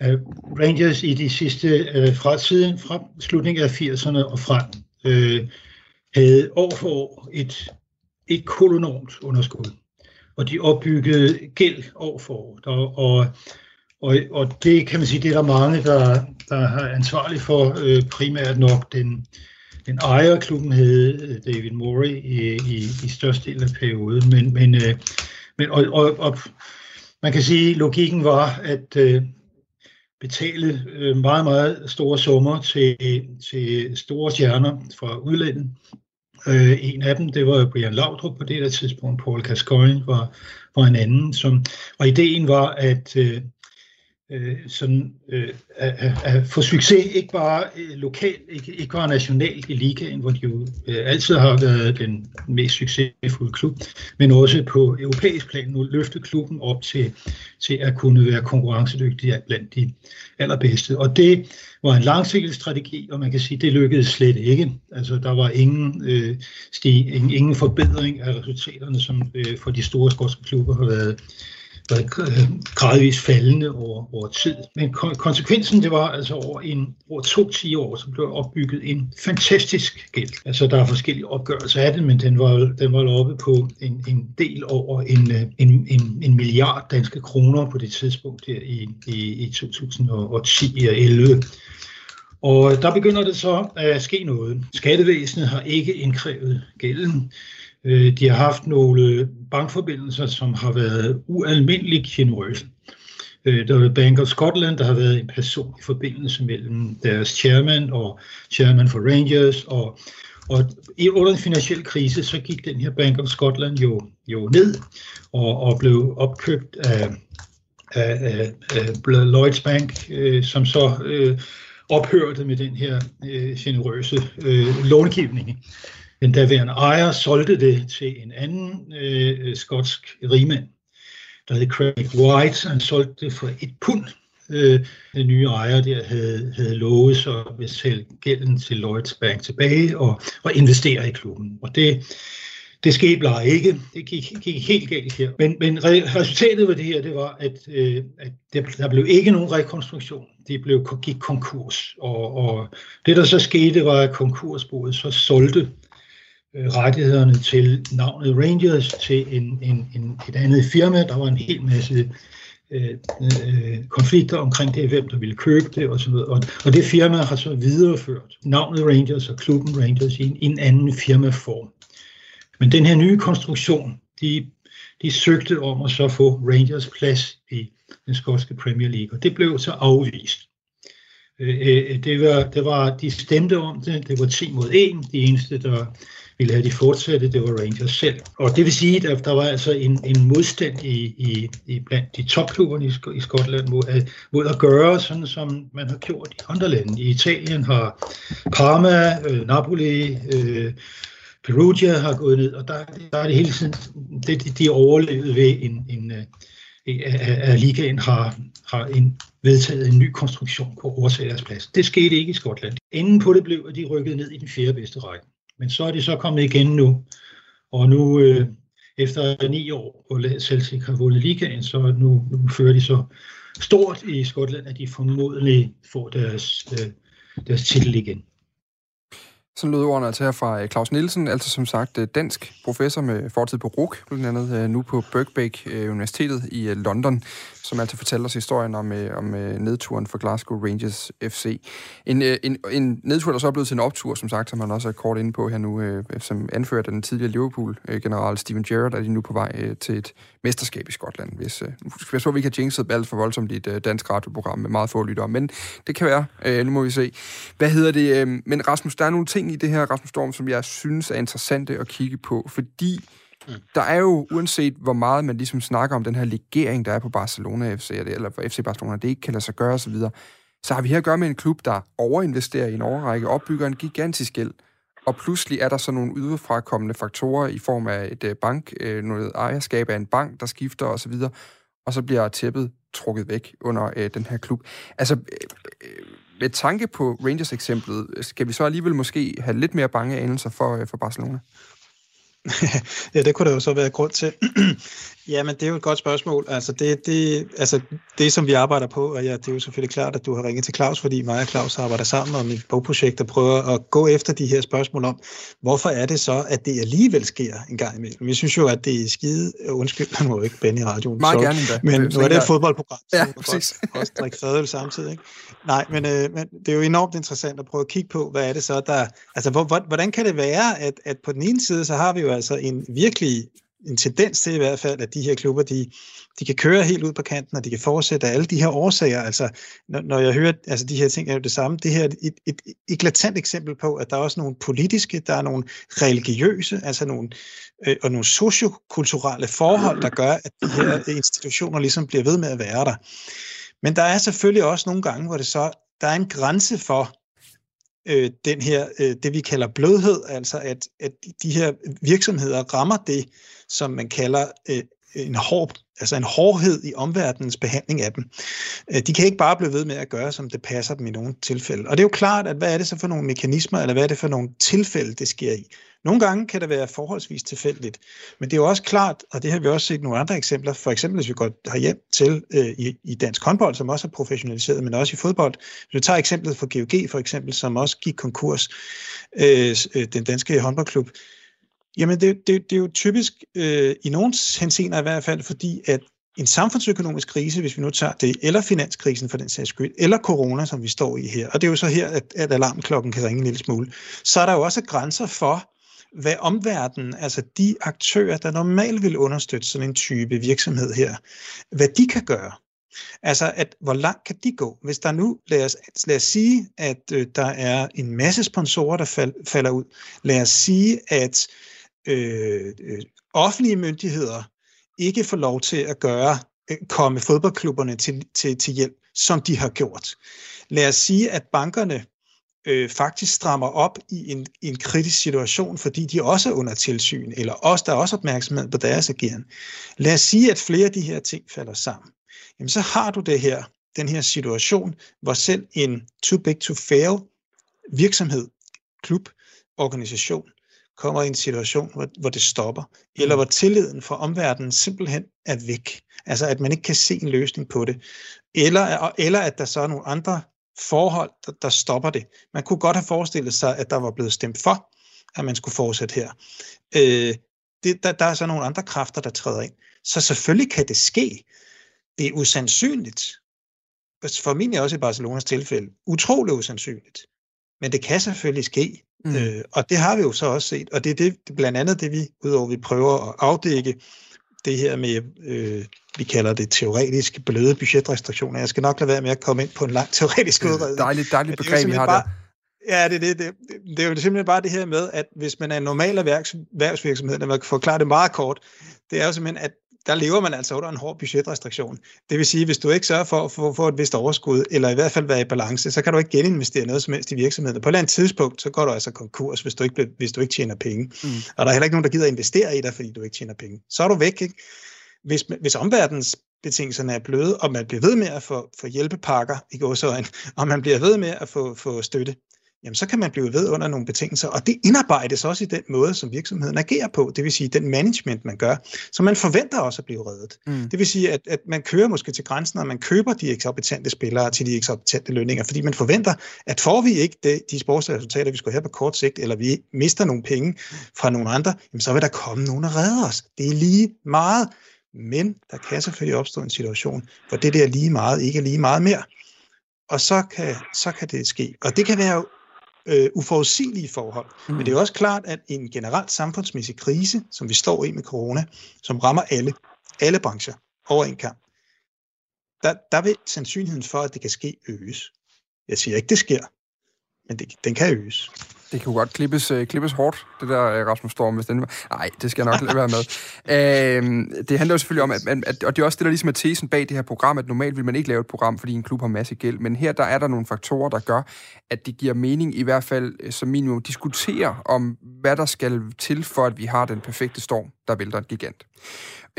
at Rangers i de sidste, øh, fra tiden, fra slutningen af 80'erne og frem, øh, havde år for år et, et kolonormt underskud og de opbyggede gæld år for år. Der, og, og, og det kan man sige, det er der mange, der, der har ansvarlig for øh, primært nok. Den, den ejer klubben hed øh, David Morey i, i, i største del af perioden, men, men, øh, men og, og, og man kan sige, at logikken var at øh, betale øh, meget, meget store summer til, til store stjerner fra udlandet, Øh, en af dem, det var Brian Laudrup på det der tidspunkt, Paul Gascoigne var, var en anden, som, og ideen var, at øh, øh, sådan, øh, at, at, få succes, ikke bare øh, lokalt, ikke, ikke bare nationalt i ligaen, hvor de jo øh, altid har været den mest succesfulde klub, men også på europæisk plan nu løfte klubben op til, til at kunne være konkurrencedygtig blandt de allerbedste. Og det var en langsigtet strategi, og man kan sige, det lykkedes slet ikke. Altså, der var ingen, øh, stig, ingen, ingen forbedring af resultaterne, som øh, for de store skotske klubber har været Øh, gradvist faldende over, over tid. Men konsekvensen det var altså over, en, over to 10 år, så blev opbygget en fantastisk gæld. Altså der er forskellige opgørelser af det, men den var, den var oppe på en, en del over en, øh, en, en, en milliard danske kroner på det tidspunkt der i, i, i 2010 og 11. Og der begynder det så at ske noget. Skattevæsenet har ikke indkrævet gælden. Øh, de har haft nogle bankforbindelser, som har været ualmindeligt generøse. Øh, der har været Bank of Scotland, der har været en personlig forbindelse mellem deres chairman og chairman for Rangers, og, og under den finansielle krise, så gik den her Bank of Scotland jo, jo ned og, og blev opkøbt af, af, af, af Lloyds Bank, øh, som så øh, ophørte med den her øh, generøse øh, långivning. Den daværende ejer solgte det til en anden øh, skotsk rigmand, der hed Craig White. Han solgte det for et pund. Øh, den nye ejer der havde, havde lovet sig at betale gælden til Lloyds Bank tilbage og, og investere i klubben. Og det, det skete bare ikke. Det gik, gik helt galt her. Men, men resultatet af det her, det var, at, øh, at der blev ikke nogen rekonstruktion. Det blev, gik konkurs. Og, og det, der så skete, var, at konkursboet så solgte Øh, rettighederne til navnet Rangers til en, en, en, et andet firma. Der var en hel masse øh, øh, konflikter omkring det, hvem der ville købe det osv. Og, og det firma har så videreført navnet Rangers og klubben Rangers i en, en anden firmaform. Men den her nye konstruktion, de, de søgte om at så få Rangers plads i den skotske Premier League, og det blev så afvist. Øh, øh det var, det var, de stemte om det, det var 10 mod 1, de eneste, der ville have de fortsatte, det var Rangers selv. Og det vil sige, at der var altså en, en modstand i, i, i blandt de topklubberne i, i Skotland mod at, mod at gøre sådan, som man har gjort i andre lande. I Italien har Parma, øh, Napoli, øh, Perugia har gået ned, og der, der er det hele tiden, det, de overlevet ved en, en, øh, en at ligaen har, har en, vedtaget en ny konstruktion på overtagerens plads. Det skete ikke i Skotland. Inden på det blev, at de rykkede ned i den fjerde bedste række. Men så er det så kommet igen nu. Og nu, øh, efter ni år, hvor Celtic har vundet ligaen, så nu, nu fører de så stort i Skotland, at de formodentlig får deres, øh, deres titel igen. Så lød ordene altså her fra øh, Claus Nielsen, altså som sagt øh, dansk professor med fortid på RUK, blandt andet øh, nu på Birkbeck Universitetet i London, som altså fortæller os historien om, om nedturen for Glasgow Rangers FC. En, en, en nedtur, der så er blevet til en optur, som sagt, som man også er kort inde på her nu, som anfører den tidligere Liverpool-general Steven Gerrard, er de nu på vej til et mesterskab i Skotland. Hvis, nu skal jeg så, at vi ikke har jinxet alt for voldsomt i et dansk radioprogram med meget få lyttere, men det kan være. Nu må vi se. Hvad hedder det? Men Rasmus, der er nogle ting i det her, Rasmus Storm, som jeg synes er interessante at kigge på, fordi mm. der er jo, uanset hvor meget man ligesom snakker om den her legering, der er på Barcelona FC, eller på FC Barcelona, det ikke kan lade sig gøre osv., så, så har vi her at gøre med en klub, der overinvesterer i en overrække, opbygger en gigantisk gæld, og pludselig er der så nogle udefrakommende faktorer i form af et øh, bank, øh, noget ejerskab af en bank, der skifter osv., og så bliver tæppet trukket væk under øh, den her klub. Altså, øh, med tanke på Rangers-eksemplet, øh, skal vi så alligevel måske have lidt mere bange anelser for, øh, for Barcelona? ja, det kunne der jo så være grund til. Jamen, det er jo et godt spørgsmål. Altså det, det, altså, det som vi arbejder på, og ja, det er jo selvfølgelig klart, at du har ringet til Claus, fordi mig og Claus arbejder sammen om et bogprojekt, der prøver at gå efter de her spørgsmål om, hvorfor er det så, at det alligevel sker en gang imellem. Vi synes jo, at det er skide... Undskyld, nu må ikke Ben i radioen. Meget så, gerne da. Men nu er det et fodboldprogram, så ja, præcis. også drikke fadøl samtidig. Ikke? Nej, men, øh, men det er jo enormt interessant at prøve at kigge på, hvad er det så, der... Altså, hvor, hvordan kan det være, at, at på den ene side, så har vi jo altså en virkelig en tendens til i hvert fald, at de her klubber, de, de kan køre helt ud på kanten, og de kan fortsætte af alle de her årsager. Altså, når, når jeg hører, altså de her ting er jo det samme. Det her er et, et, et eklatant eksempel på, at der er også nogle politiske, der er nogle religiøse, altså nogle, øh, og nogle sociokulturelle forhold, der gør, at de her institutioner ligesom bliver ved med at være der. Men der er selvfølgelig også nogle gange, hvor det så, der er en grænse for, øh, den her, øh, det vi kalder blødhed, altså at, at de her virksomheder rammer det, som man kalder øh, en, hård, altså en hårdhed i omverdenens behandling af dem. Øh, de kan ikke bare blive ved med at gøre, som det passer dem i nogle tilfælde. Og det er jo klart, at hvad er det så for nogle mekanismer, eller hvad er det for nogle tilfælde, det sker i? Nogle gange kan det være forholdsvis tilfældigt, men det er jo også klart, og det har vi også set nogle andre eksempler, for eksempel hvis vi går hjem til øh, i, i dansk håndbold, som også er professionaliseret, men også i fodbold. Hvis vi tager eksemplet fra GOG for eksempel, som også gik konkurs, øh, øh, den danske håndboldklub, Jamen, det, det, det er jo typisk, øh, i nogle henseender i hvert fald, fordi at en samfundsøkonomisk krise, hvis vi nu tager det, eller finanskrisen for den sags skyld, eller corona, som vi står i her, og det er jo så her, at, at alarmklokken kan ringe en lille smule, så er der jo også grænser for, hvad omverdenen, altså de aktører, der normalt vil understøtte sådan en type virksomhed her, hvad de kan gøre. Altså, at hvor langt kan de gå? Hvis der nu, lad os, lad os sige, at øh, der er en masse sponsorer, der fal, falder ud. Lad os sige, at øh, øh, offentlige myndigheder ikke får lov til at gøre øh, komme fodboldklubberne til, til, til hjælp, som de har gjort. Lad os sige, at bankerne øh, faktisk strammer op i en, i en kritisk situation, fordi de også er under tilsyn, eller også, der er også opmærksomhed på deres ageren. Lad os sige, at flere af de her ting falder sammen. Jamen, så har du det her, den her situation, hvor selv en too big to fail virksomhed, klub, organisation, kommer i en situation, hvor, hvor det stopper, eller mm. hvor tilliden fra omverdenen simpelthen er væk. Altså at man ikke kan se en løsning på det. Eller, eller at der så er nogle andre forhold, der, der stopper det. Man kunne godt have forestillet sig, at der var blevet stemt for, at man skulle fortsætte her. Øh, det, der, der er så nogle andre kræfter, der træder ind. Så selvfølgelig kan det ske. Det er usandsynligt. Formentlig også i Barcelonas tilfælde. Utrolig usandsynligt. Men det kan selvfølgelig ske. Mm. Øh, og det har vi jo så også set. Og det er det, blandt andet det, vi, udover vi prøver at afdække, det her med, øh, vi kalder det teoretisk bløde budgetrestriktioner. Jeg skal nok lade være med at komme ind på en lang teoretisk udredning. Dejligt, dejligt begreb, vi har bare, der. Ja, det, det, det, det er jo simpelthen bare det her med, at hvis man er en normal erhvervsvirksomhed, når man kan forklare det meget kort, det er jo simpelthen, at der lever man altså under en hård budgetrestriktion. Det vil sige, hvis du ikke sørger for at få, få et vist overskud, eller i hvert fald være i balance, så kan du ikke geninvestere noget som helst i virksomheden. På et eller andet tidspunkt, så går du altså konkurs, hvis du ikke, hvis du ikke tjener penge. Mm. Og der er heller ikke nogen, der gider investere i dig, fordi du ikke tjener penge. Så er du væk, ikke? Hvis, hvis omverdens betingelserne er bløde, og man bliver ved med at få, få hjælpepakker i gåsøjne, og man bliver ved med at få, få støtte, jamen så kan man blive ved under nogle betingelser, og det indarbejdes også i den måde, som virksomheden agerer på, det vil sige den management, man gør, så man forventer også at blive reddet. Mm. Det vil sige, at, at man kører måske til grænsen, og man køber de eksorbitante spillere til de eksorbitante lønninger, fordi man forventer, at får vi ikke det, de sportsresultater, vi skal have på kort sigt, eller vi mister nogle penge fra nogle andre, jamen så vil der komme nogen og redde os. Det er lige meget, men der kan selvfølgelig opstå en situation, hvor det der lige meget ikke er lige meget mere. Og så kan, så kan det ske. Og det kan være øh, uforudsigelige forhold. Mm. Men det er også klart, at en generelt samfundsmæssig krise, som vi står i med corona, som rammer alle, alle brancher over en kamp, der, der vil sandsynligheden for, at det kan ske, øges. Jeg siger ikke, det sker, men det, den kan øges. Det kan jo godt klippes, uh, klippes hårdt, det der uh, Rasmus Storm, hvis den Nej, det skal jeg nok lade være med. Uh, det handler jo selvfølgelig om, at, at, at, og det er også det, der ligesom er tesen bag det her program, at normalt vil man ikke lave et program, fordi en klub har masse gæld, men her der er der nogle faktorer, der gør, at det giver mening i hvert fald øh, som minimum diskutere om, hvad der skal til for, at vi har den perfekte storm, der vælter en gigant.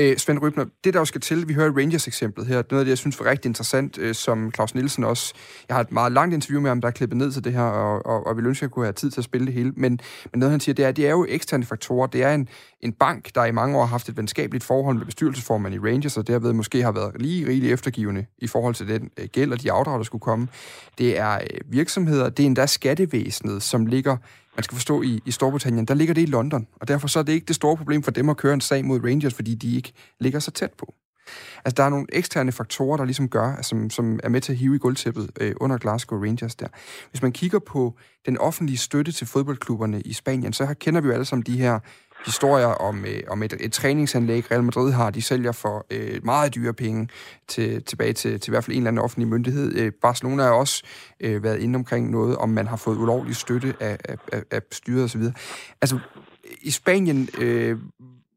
Øh, Svend Rybner, det der også skal til, vi hører Rangers-eksemplet her, det er noget af det, jeg synes var rigtig interessant, øh, som Claus Nielsen også, jeg har et meget langt interview med ham, der er klippet ned til det her, og, og, og vil ønske, at jeg kunne have tid til at spille det hele, men, men noget han siger, det er, det er jo eksterne faktorer, det er en, en bank, der i mange år har haft et venskabeligt forhold med bestyrelsesformanden i Rangers, og derved måske har været lige rigeligt eftergivende i forhold til den øh, gæld og de afdrag, der skulle komme. Det er øh, virksomheder, det er endda skattevæsenet, som ligger man skal forstå, i, i Storbritannien, der ligger det i London, og derfor så er det ikke det store problem for dem at køre en sag mod Rangers, fordi de ikke ligger så tæt på. Altså, der er nogle eksterne faktorer, der ligesom gør, altså, som, som er med til at hive i guldtæppet øh, under Glasgow Rangers der. Hvis man kigger på den offentlige støtte til fodboldklubberne i Spanien, så her kender vi jo alle sammen de her historier om, øh, om et, et træningsanlæg, Real Madrid har, de sælger for øh, meget dyre penge til, tilbage til, til i hvert fald en eller anden offentlig myndighed. Øh, Barcelona har også øh, været inde omkring noget, om man har fået ulovlig støtte af, af, af styret osv. Altså, i Spanien, øh,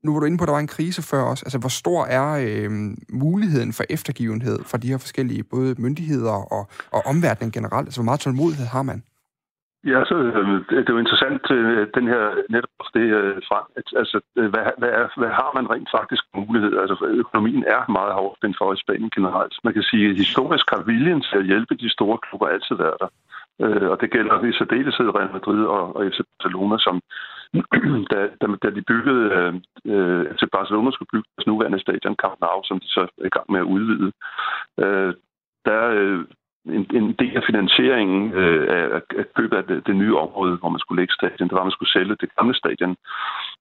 nu var du inde på, at der var en krise før også. Altså, hvor stor er øh, muligheden for eftergivenhed fra de her forskellige både myndigheder og, og omverdenen generelt? Altså, hvor meget tålmodighed har man? Ja, så øhm, det er jo interessant, øh, den her netop det øh, frem. Altså, øh, hvad, hvad, er, hvad har man rent faktisk mulighed? Altså, økonomien er meget hårdt den for i Spanien generelt. Man kan sige, at historisk har viljen til at hjælpe de store klubber altid været der. Og det gælder i særdeleshed Real Madrid og, og FC Barcelona, som da, da, da de byggede, øh, FC Barcelona skulle bygge deres nuværende stadion Camp Nou, som de så er i gang med at udvide, øh, der en, en del af finansieringen øh, af, af købet af det, det nye område, hvor man skulle lægge stadion, det var, at man skulle sælge det gamle stadion.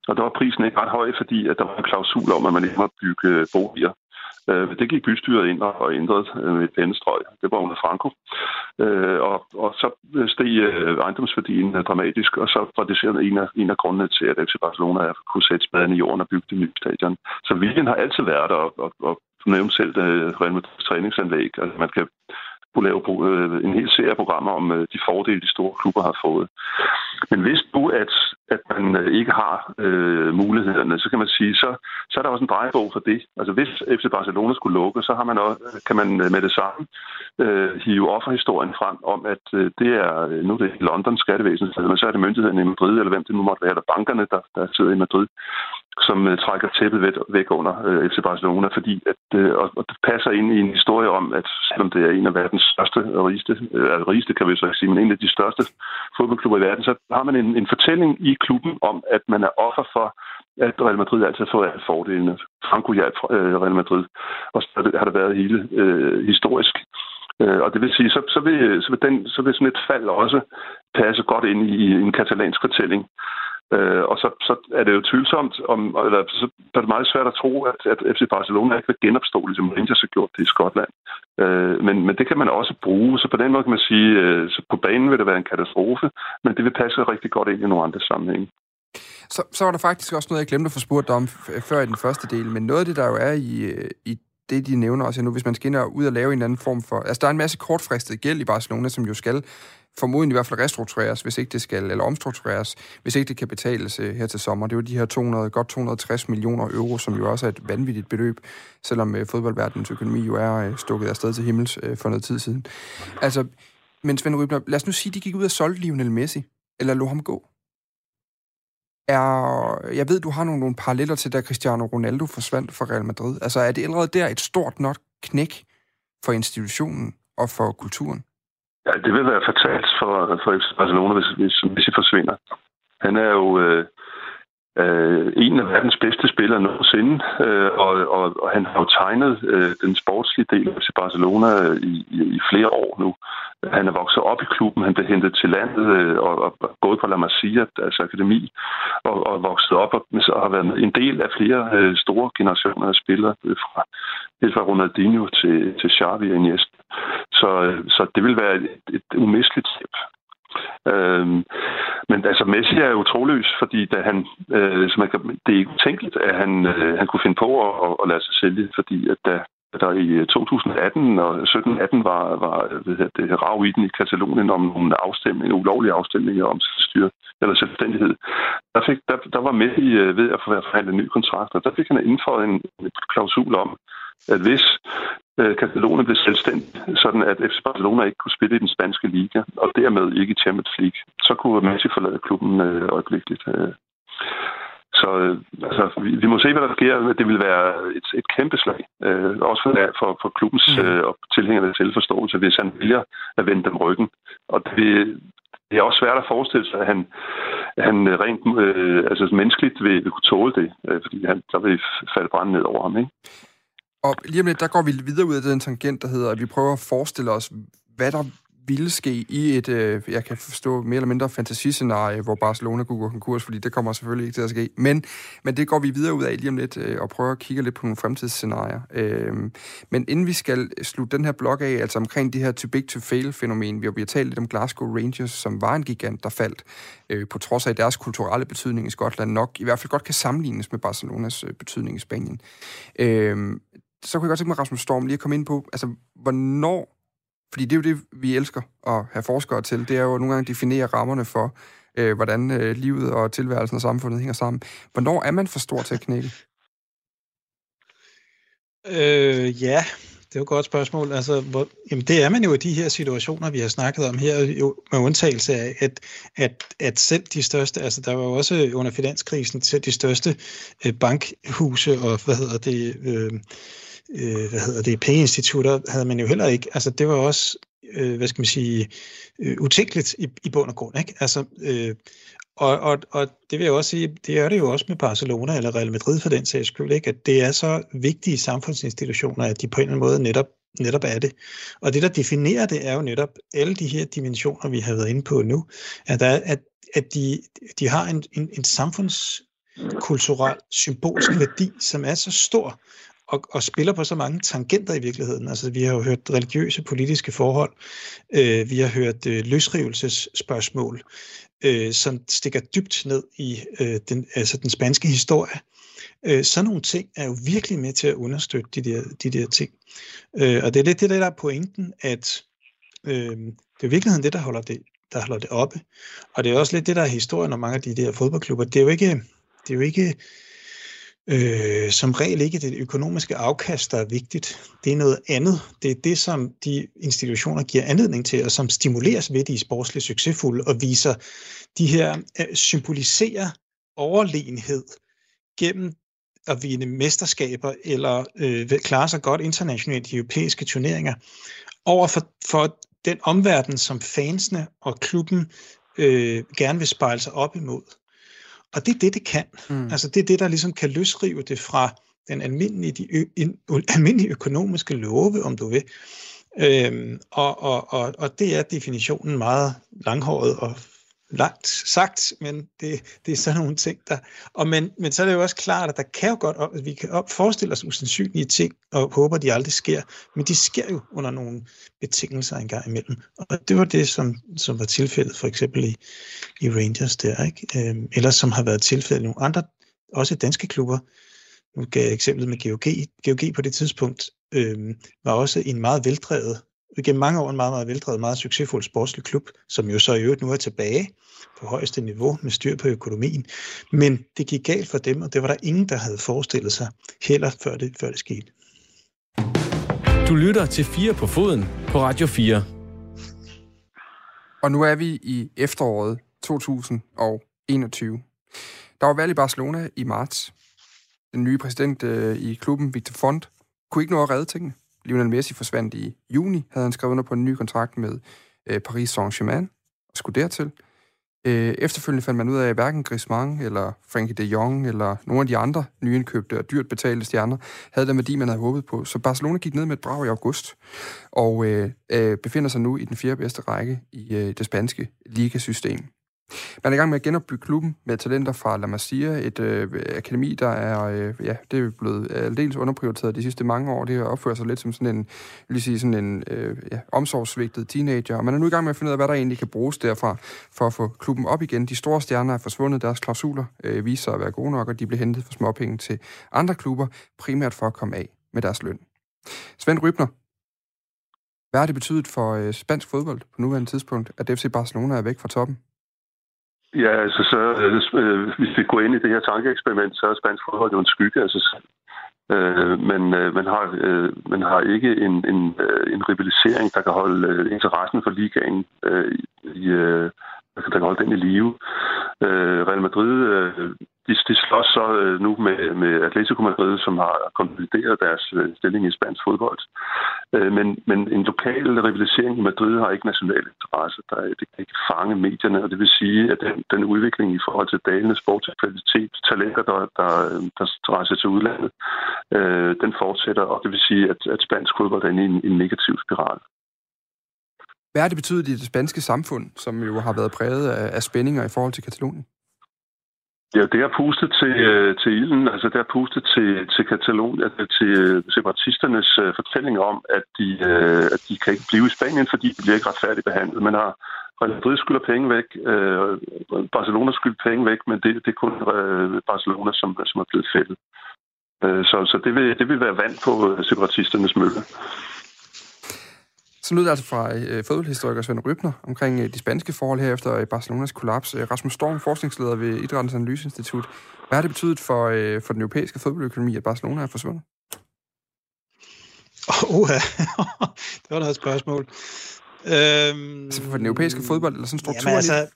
Og der var prisen ikke ret høj, fordi at der var en klausul om, at man ikke måtte bygge øh, boliger. Øh, det gik bystyret ind og ændrede øh, et pennestrøg. Det var under Franco. Øh, og, og så øh, steg øh, ejendomsværdien øh, dramatisk, og så var det sådan en af, en af grundene til, at FC Barcelona kunne sætte spaden i jorden og bygge det nye stadion. Så viljen har altid været der, og, og, og nævnt selv det, Real Madrid's træningsanlæg. Altså, man kan kunne lave øh, en hel serie programmer om øh, de fordele, de store klubber har fået. Men hvis du, at, at man øh, ikke har øh, mulighederne, så kan man sige, så, så er der også en drejebog for det. Altså hvis FC Barcelona skulle lukke, så har man også, kan man øh, med det samme øh, hive offerhistorien frem om, at øh, det er, øh, nu er det London skattevæsen, men så er det myndigheden i Madrid, eller hvem det nu måtte være, eller bankerne, der, der sidder i Madrid, som uh, trækker tæppet væk, væk under uh, FC Barcelona, fordi at, uh, og, og det passer ind i en historie om, at selvom det er en af verdens største og rigeste, uh, rigeste kan vi så ikke sige, men en af de største fodboldklubber i verden, så har man en, en fortælling i klubben om, at man er offer for, at Real Madrid altid har alle fordelene. Franco hjalp uh, Real Madrid, og så har det været hele uh, historisk. Uh, og det vil sige, så, så, vil, så, vil den, så vil sådan et fald også passe godt ind i, i en katalansk fortælling. Øh, og så, så er det jo tvivlsomt, om, eller så er det meget svært at tro, at, at FC Barcelona ikke vil genopstå, ligesom Rangers har gjort det i Skotland. Øh, men, men det kan man også bruge, så på den måde kan man sige, øh, så på banen vil det være en katastrofe, men det vil passe rigtig godt ind i nogle andre sammenhænge. Så, så var der faktisk også noget, jeg glemte at få spurgt om før i den første del, men noget af det, der jo er i, øh, i det, de nævner også nu, hvis man skal ind og ud og lave en anden form for... Altså, der er en masse kortfristet gæld i Barcelona, som jo skal formodentlig i hvert fald restruktureres, hvis ikke det skal, eller omstruktureres, hvis ikke det kan betales øh, her til sommer. Det var de her 200, godt 260 millioner euro, som jo også er et vanvittigt beløb, selvom øh, fodboldverdens fodboldverdenens økonomi jo er uh, stukket afsted til himmels for noget tid siden. Altså, men Svend Rybner, lad os nu sige, at de gik ud og solgte Lionel Messi, eller lå ham gå. Er, jeg ved, du har nogle, nogle paralleller til, da Cristiano Ronaldo forsvandt fra Real Madrid. Altså, er det allerede der et stort nok knæk for institutionen og for kulturen? Ja, det vil være fatalt for, for FC Barcelona, hvis, hvis Messi forsvinder. Han er jo øh, øh, en af verdens bedste spillere nogensinde, øh, og, og, og han har jo tegnet øh, den sportslige del af FC Barcelona øh, i, i, i flere år nu. Han er vokset op i klubben, han blev hentet til landet øh, og, og gået på La Masia, altså akademi, og, og vokset op og, og har været en del af flere øh, store generationer af spillere, øh, fra, helt fra Ronaldinho til, til Xavi og Iniesta. Så, så det vil være et, et umisteligt tip. Øhm, men altså, Messi er jo troløs, fordi da han, øh, så man kan, det er ikke utænkeligt, at han, øh, han kunne finde på at, at lade sig sælge, fordi at da der i øh, 2018 og 17-18 var, var øh, ved det, rav i den i Katalonien om nogle afstemninger, ulovlige afstemninger om styr, eller selvstændighed. Der, fik, der, der var med i øh, ved at forhandle en ny kontrakt, og der fik han indføjet en, en klausul om, at hvis øh, Katalonien blev selvstændig, sådan at FC Barcelona ikke kunne spille i den spanske liga, og dermed ikke i Champions League, så kunne Messi forlade klubben øh, øjeblikkeligt. Øh. Så øh, altså, vi, vi må se, hvad der sker. Det vil være et, et kæmpe slag, øh, også for, for, for klubbens mm. øh, tilhængende selvforståelse, hvis han vælger at vende dem ryggen. Og det, det er også svært at forestille sig, at han, han rent øh, altså menneskeligt vil, vil kunne tåle det, øh, fordi han, der vil falde brand ned over ham. Ikke? Og lige om lidt, der går vi videre ud af den tangent, der hedder, at vi prøver at forestille os, hvad der ville ske i et, øh, jeg kan forstå, mere eller mindre fantasiscenarie, hvor Barcelona kunne gå konkurs, fordi det kommer selvfølgelig ikke til at ske. Men, men det går vi videre ud af lige om lidt, øh, og prøver at kigge lidt på nogle fremtidsscenarier. Øh, men inden vi skal slutte den her blok af, altså omkring det her too big to fail-fænomen, vi har talt lidt om Glasgow Rangers, som var en gigant, der faldt, øh, på trods af deres kulturelle betydning i Skotland, nok i hvert fald godt kan sammenlignes med Barcelonas øh, betydning i Spanien. Øh, så kunne jeg godt tænke mig, Rasmus Storm, lige at komme ind på, altså, hvornår, fordi det er jo det, vi elsker at have forskere til, det er jo nogle gange at definere rammerne for, øh, hvordan øh, livet og tilværelsen og samfundet hænger sammen. Hvornår er man for stor til at knække? Øh, ja, det er jo et godt spørgsmål. Altså, hvor, jamen det er man jo i de her situationer, vi har snakket om her, jo med undtagelse af, at, at, at selv de største, altså der var jo også under finanskrisen, selv de største øh, bankhuse og, hvad hedder det, øh, øh, hvad hedder det, pengeinstitutter, havde man jo heller ikke. Altså det var også, øh, hvad skal man sige, øh, utænkeligt i, i bund og grund, ikke? Altså, øh, og, og, og det vil jeg også sige, det er det jo også med Barcelona eller Real Madrid for den sags skyld, ikke? at det er så vigtige samfundsinstitutioner, at de på en eller anden måde netop, netop er det. Og det, der definerer det, er jo netop alle de her dimensioner, vi har været inde på nu, at, der, at, at de, de har en, en, en samfundskulturel, symbolsk værdi, som er så stor, og, og spiller på så mange tangenter i virkeligheden. Altså, vi har jo hørt religiøse politiske forhold, øh, vi har hørt øh, løsrivelsesspørgsmål, øh, som stikker dybt ned i øh, den, altså den spanske historie. Øh, sådan nogle ting er jo virkelig med til at understøtte de der, de der ting. Øh, og det er lidt det, der er pointen, at øh, det er virkeligheden det, der holder det, der holder det oppe. Og det er også lidt det, der er historien om mange af de der fodboldklubber. Det er jo ikke, det er jo ikke øh, som regel ikke det økonomiske afkast, der er vigtigt. Det er noget andet. Det er det, som de institutioner giver anledning til, og som stimuleres ved de sportsligt succesfulde, og viser de her, øh, symboliserer overlegenhed gennem at vinde mesterskaber, eller øh, klare sig godt internationalt i europæiske turneringer, over for, for den omverden, som fansene og klubben øh, gerne vil spejle sig op imod. Og det er det, det kan. Mm. Altså det er det, der ligesom kan løsrive det fra den almindelige, de ø, in, almindelige økonomiske love, om du vil. Øhm, og, og, og, og det er definitionen meget langhåret og langt sagt, men det, det er sådan nogle ting, der... Og men, men så er det jo også klart, at der kan jo godt... At vi kan op, forestille os usandsynlige ting, og håber, de aldrig sker, men de sker jo under nogle betingelser engang imellem. Og det var det, som, som var tilfældet for eksempel i, i Rangers der, ikke? Øhm, eller som har været tilfældet i nogle andre, også danske klubber. Nu gav jeg eksemplet med GOG. GOG på det tidspunkt øhm, var også en meget veldrevet gennem mange år en meget, meget veldrevet, meget succesfuld sportslig klub, som jo så i øvrigt nu er tilbage på højeste niveau med styr på økonomien. Men det gik galt for dem, og det var der ingen, der havde forestillet sig heller før det, før det skete. Du lytter til 4 på foden på Radio 4. Og nu er vi i efteråret 2021. Der var valg i Barcelona i marts. Den nye præsident øh, i klubben, Victor Font, kunne ikke nå at redde tingene. Lionel Messi forsvandt i juni, havde han skrevet under på en ny kontrakt med øh, Paris Saint-Germain og skulle dertil. Øh, efterfølgende fandt man ud af, at hverken Griezmann eller Frankie de Jong eller nogle af de andre nyindkøbte og dyrt betalte stjerner havde den værdi, man havde håbet på. Så Barcelona gik ned med et brag i august og øh, øh, befinder sig nu i den fjerde bedste række i øh, det spanske ligasystem. Man er i gang med at genopbygge klubben med talenter fra La Masia, et øh, akademi, der er, øh, ja, det er blevet øh, aldeles underprioriteret de sidste mange år. Det har opført sig lidt som sådan en, vil sige, sådan en øh, ja, omsorgsvigtet teenager. Og man er nu i gang med at finde ud af, hvad der egentlig kan bruges derfra for at få klubben op igen. De store stjerner er forsvundet, deres klausuler øh, viser sig at være gode nok, og de blev hentet for småpenge til andre klubber, primært for at komme af med deres løn. Svend Rybner, hvad har det betydet for øh, spansk fodbold på nuværende tidspunkt, at FC Barcelona er væk fra toppen? Ja, altså så, øh, hvis vi går ind i det her tankeeksperiment, så er spansk fodbold jo en skygge af sig selv. Øh, men øh, man, har, øh, man har ikke en, en, øh, en rivalisering, der kan holde øh, interessen for ligaen øh, i, øh, der kan holde den i live. Øh, Real Madrid øh, de, de slås så øh, nu med, med Atletico Madrid, som har konsolideret deres øh, stilling i spansk fodbold. Øh, men, men en lokal rivalisering i Madrid har ikke national interesse. Der, det kan ikke fange medierne, og det vil sige, at den, den udvikling i forhold til dalende sportskvalitet, talenter, der, der, der rejser til udlandet, øh, den fortsætter, og det vil sige, at, at spansk fodbold er inde i en, en negativ spiral. Hvad har det betydet i det spanske samfund, som jo har været præget af, af spændinger i forhold til Katalonien? Ja, det har pustet til, øh, til ilden, altså det har pustet til, til Katalonien, altså til øh, separatisternes øh, fortælling om, at de, at de kan ikke blive i Spanien, fordi de bliver ikke retfærdigt behandlet. Man har Real Madrid skylder penge væk, Barcelona skylder penge væk, men det, det er kun Barcelona, som, som er blevet fældet. Så så det, vil, det vil være vand på separatisternes mølle. Så lyder det altså fra øh, fodboldhistoriker Svend Rybner omkring øh, de spanske forhold her efter øh, Barcelonas kollaps. Øh, Rasmus Storm, forskningsleder ved Idrættens Analyseinstitut. Hvad har det betydet for, øh, for den europæiske fodboldøkonomi, at Barcelona er forsvundet? Oh, uh, det var da et spørgsmål. Øhm, altså for den europæiske fodbold, eller sådan en struktur? Jamen, altså,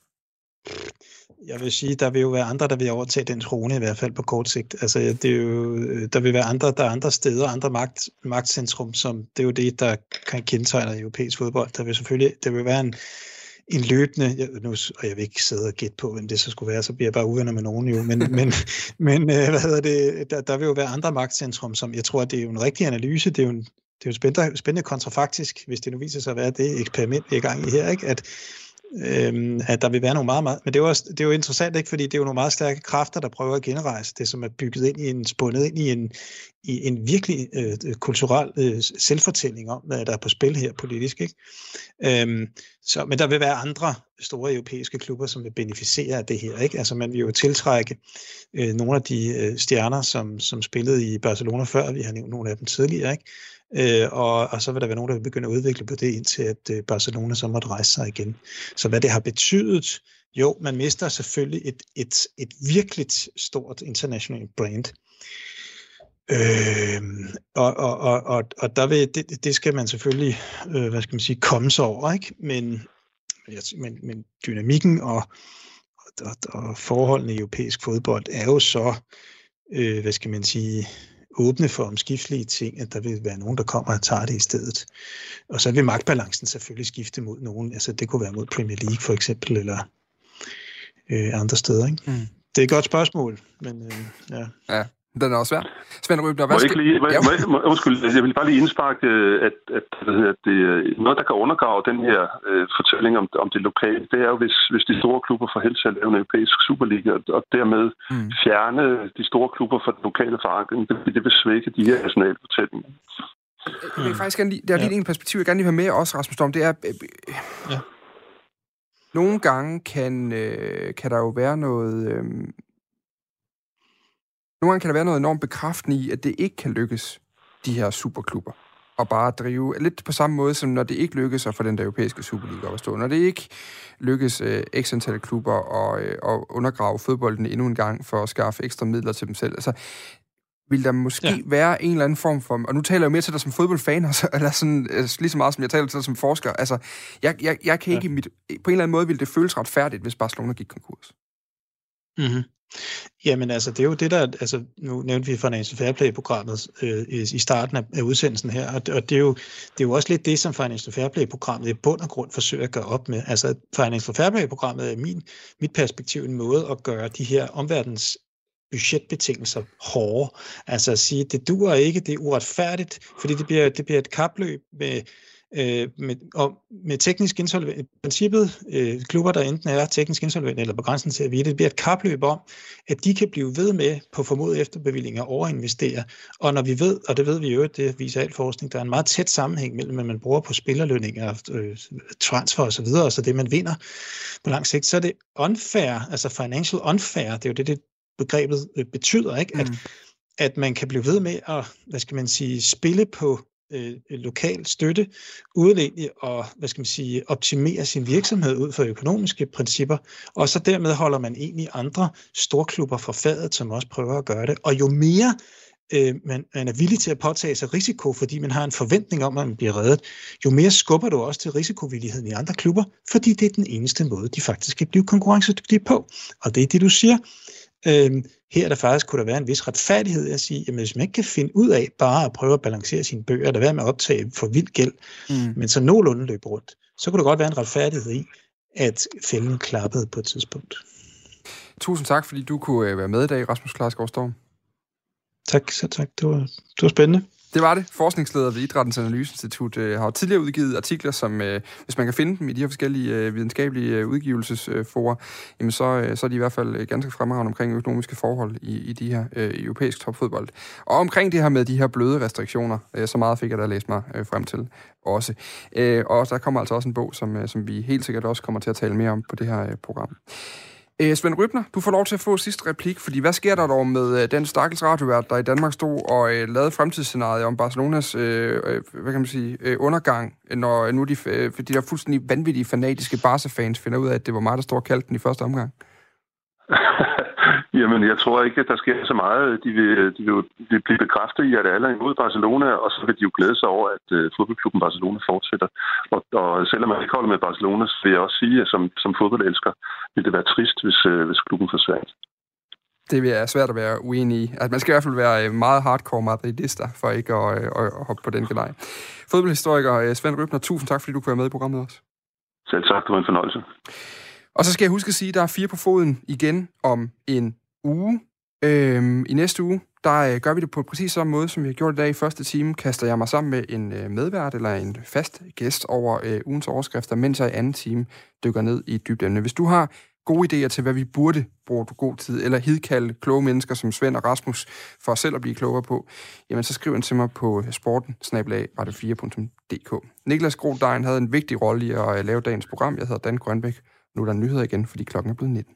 jeg vil sige, der vil jo være andre, der vil overtage den trone, i hvert fald på kort sigt. Altså, det er jo, der vil være andre, der er andre steder, andre magt, magtcentrum, som det er jo det, der kan kendetegne europæisk fodbold. Der vil selvfølgelig, der vil være en, en løbende, jeg, nu, og jeg vil ikke sidde og gætte på, hvem det så skulle være, så bliver jeg bare uvenner med nogen jo, men, men, men øh, hvad hedder det, der, der vil jo være andre magtcentrum, som jeg tror, det er jo en rigtig analyse, det er jo en, det er jo spændende, spændende kontrafaktisk, hvis det nu viser sig at være det eksperiment, vi er i gang i her, ikke? at øhm, at der vil være nogle meget, meget men det er, jo også, det er jo interessant, ikke? fordi det er jo nogle meget stærke kræfter, der prøver at genrejse det, som er bygget ind i en, spundet ind i en, i en virkelig øh, kulturel øh, selvfortælling om, hvad der er på spil her politisk. Ikke? Øhm, så, men der vil være andre store europæiske klubber, som vil beneficere af det her. Ikke? Altså man vil jo tiltrække øh, nogle af de øh, stjerner, som, som spillede i Barcelona før, vi har nævnt nogle af dem tidligere, ikke? Øh, og, og så vil der være nogen, der vil begynde at udvikle på det, indtil at øh, Barcelona så måtte rejse sig igen. Så hvad det har betydet, jo, man mister selvfølgelig et, et, et virkelig stort international brand. Øh, og, og, og, og, og der vil, det, det skal man selvfølgelig, øh, hvad skal man sige, komme sig over, ikke? Men, men, men dynamikken og, og, og forholdene i europæisk fodbold er jo så, øh, hvad skal man sige, åbne for omskiftelige ting, at der vil være nogen, der kommer og tager det i stedet. Og så vil magtbalancen selvfølgelig skifte mod nogen. Altså det kunne være mod Premier League for eksempel, eller øh, andre steder. Ikke? Mm. Det er et godt spørgsmål, men øh, ja. ja. Den er også svær. Svend Rybner, hvad skal... Lige, må, ja. må, må, undskyld, jeg vil bare lige indsparke, øh, at, at, at det, øh, noget, der kan undergrave den her uh, fortælling om, om det lokale, det er jo, hvis, hvis de store klubber får held til at lave en europæisk Superliga, og, dermed mm. fjerne de store klubber fra den lokale forankring. Det, det vil svække de her nationale fortællinger. Jeg vil faktisk gerne lige, der er lige ja. en perspektiv, jeg gerne lige have med også, Rasmus Storm, det er, ja. nogle gange kan, øh, kan der jo være noget, øh, nogle gange kan der være noget enormt bekræftende i, at det ikke kan lykkes, de her superklubber, og bare drive lidt på samme måde, som når det ikke lykkes at få den der europæiske Superliga at stå. Når det ikke lykkes øh, x antal klubber og, øh, at undergrave fodbolden endnu en gang for at skaffe ekstra midler til dem selv. Altså, vil der måske ja. være en eller anden form for... Og nu taler jeg jo mere til dig som fodboldfan, altså, eller sådan, altså, lige så meget som jeg taler til dig som forsker. Altså, jeg, jeg, jeg kan ikke... Ja. Mit, på en eller anden måde ville det føles retfærdigt, hvis Barcelona gik konkurs. Mm-hmm. Jamen altså, det er jo det, der... Altså, nu nævnte vi Financial Fair Play-programmet øh, i starten af, af udsendelsen her, og, og det, er jo, det er jo også lidt det, som Financial Fair Play-programmet i bund og grund forsøger at gøre op med. Altså, Financial Fair Play-programmet er min, mit perspektiv en måde at gøre de her omverdens budgetbetingelser hårde. Altså at sige, det duer ikke, det er uretfærdigt, fordi det bliver, det bliver et kapløb med øh, med, og med teknisk insolvent, princippet, øh, klubber, der enten er teknisk insolvent eller på grænsen til at vide, det bliver et kapløb om, at de kan blive ved med på formodet efterbevillinger overinvestere. Og når vi ved, og det ved vi jo, det viser al forskning, der er en meget tæt sammenhæng mellem, hvad man bruger på spillerlønninger, øh, transfer osv., og så det, man vinder på lang sigt, så er det unfair, altså financial unfair, det er jo det, det begrebet øh, betyder, ikke? At, mm. at man kan blive ved med at, hvad skal man sige, spille på Øh, øh, lokal støtte, uden egentlig at hvad skal man sige, optimere sin virksomhed ud fra økonomiske principper, og så dermed holder man egentlig andre storklubber for fadet, som også prøver at gøre det. Og jo mere øh, man, man er villig til at påtage sig risiko, fordi man har en forventning om, at man bliver reddet, jo mere skubber du også til risikovilligheden i andre klubber, fordi det er den eneste måde, de faktisk kan blive konkurrencedygtige på. Og det er det, du siger. Øh, her er der faktisk kunne der være en vis retfærdighed at sige, at hvis man ikke kan finde ud af bare at prøve at balancere sine bøger, der være med at optage for vild gæld, mm. men så nogenlunde løbe rundt, så kunne der godt være en retfærdighed i, at fælden klappede på et tidspunkt. Tusind tak, fordi du kunne øh, være med i dag, Rasmus Klarsgaard Storm. Tak, så tak. Det var, det var spændende. Det var det. Forskningsleder ved Idrættens Analyseinstitut øh, har tidligere udgivet artikler, som øh, hvis man kan finde dem i de her forskellige øh, videnskabelige øh, udgivelsesforer, jamen så, øh, så er de i hvert fald øh, ganske fremragende omkring økonomiske forhold i, i de her øh, europæiske topfodbold. Og omkring det her med de her bløde restriktioner, øh, så meget fik jeg da læst mig øh, frem til også. Øh, og der kommer altså også en bog, som, øh, som vi helt sikkert også kommer til at tale mere om på det her øh, program. Øh, Svend Rybner, du får lov til at få sidste replik, fordi hvad sker der dog med øh, den stakkels radiovært, der i Danmark stod og øh, lavede fremtidsscenariet om Barcelonas øh, øh hvad kan man sige, øh, undergang, når nu de, øh, de der fuldstændig vanvittige fanatiske Barca-fans finder ud af, at det var mig, der stod og kaldte den i første omgang? Jamen, jeg tror ikke, at der sker så meget. De vil, de vil, de vil blive bekræftet i, at alle er imod Barcelona, og så vil de jo glæde sig over, at uh, fodboldklubben Barcelona fortsætter. Og, og selvom man ikke holder med Barcelona, så vil jeg også sige, at som, som fodboldelsker vil det være trist, hvis, uh, hvis klubben forsvandt. Det vil jeg svært at være uenig i. Altså, man skal i hvert fald være øh, meget hardcore madridister, for ikke at, at, at hoppe på den gelej. Fodboldhistoriker Svend Rybner, tusind tak, fordi du kunne være med i programmet også. Selv tak, det var en fornøjelse. Og så skal jeg huske at sige, at der er fire på foden igen om en uge. Øhm, I næste uge, der øh, gør vi det på præcis samme måde, som vi har gjort i dag. I første time kaster jeg mig sammen med en øh, medvært eller en fast gæst over øh, ugens overskrifter, mens jeg i anden time dykker ned i dybden. Hvis du har gode idéer til, hvad vi burde bruge god tid, eller hidkalde kloge mennesker som Svend og Rasmus, for selv at blive klogere på, jamen så skriv en til mig på øh, sporten 4dk Niklas Grodein havde en vigtig rolle i at øh, lave dagens program. Jeg hedder Dan Grønbæk. Nu er der nyheder igen, fordi klokken er blevet 19.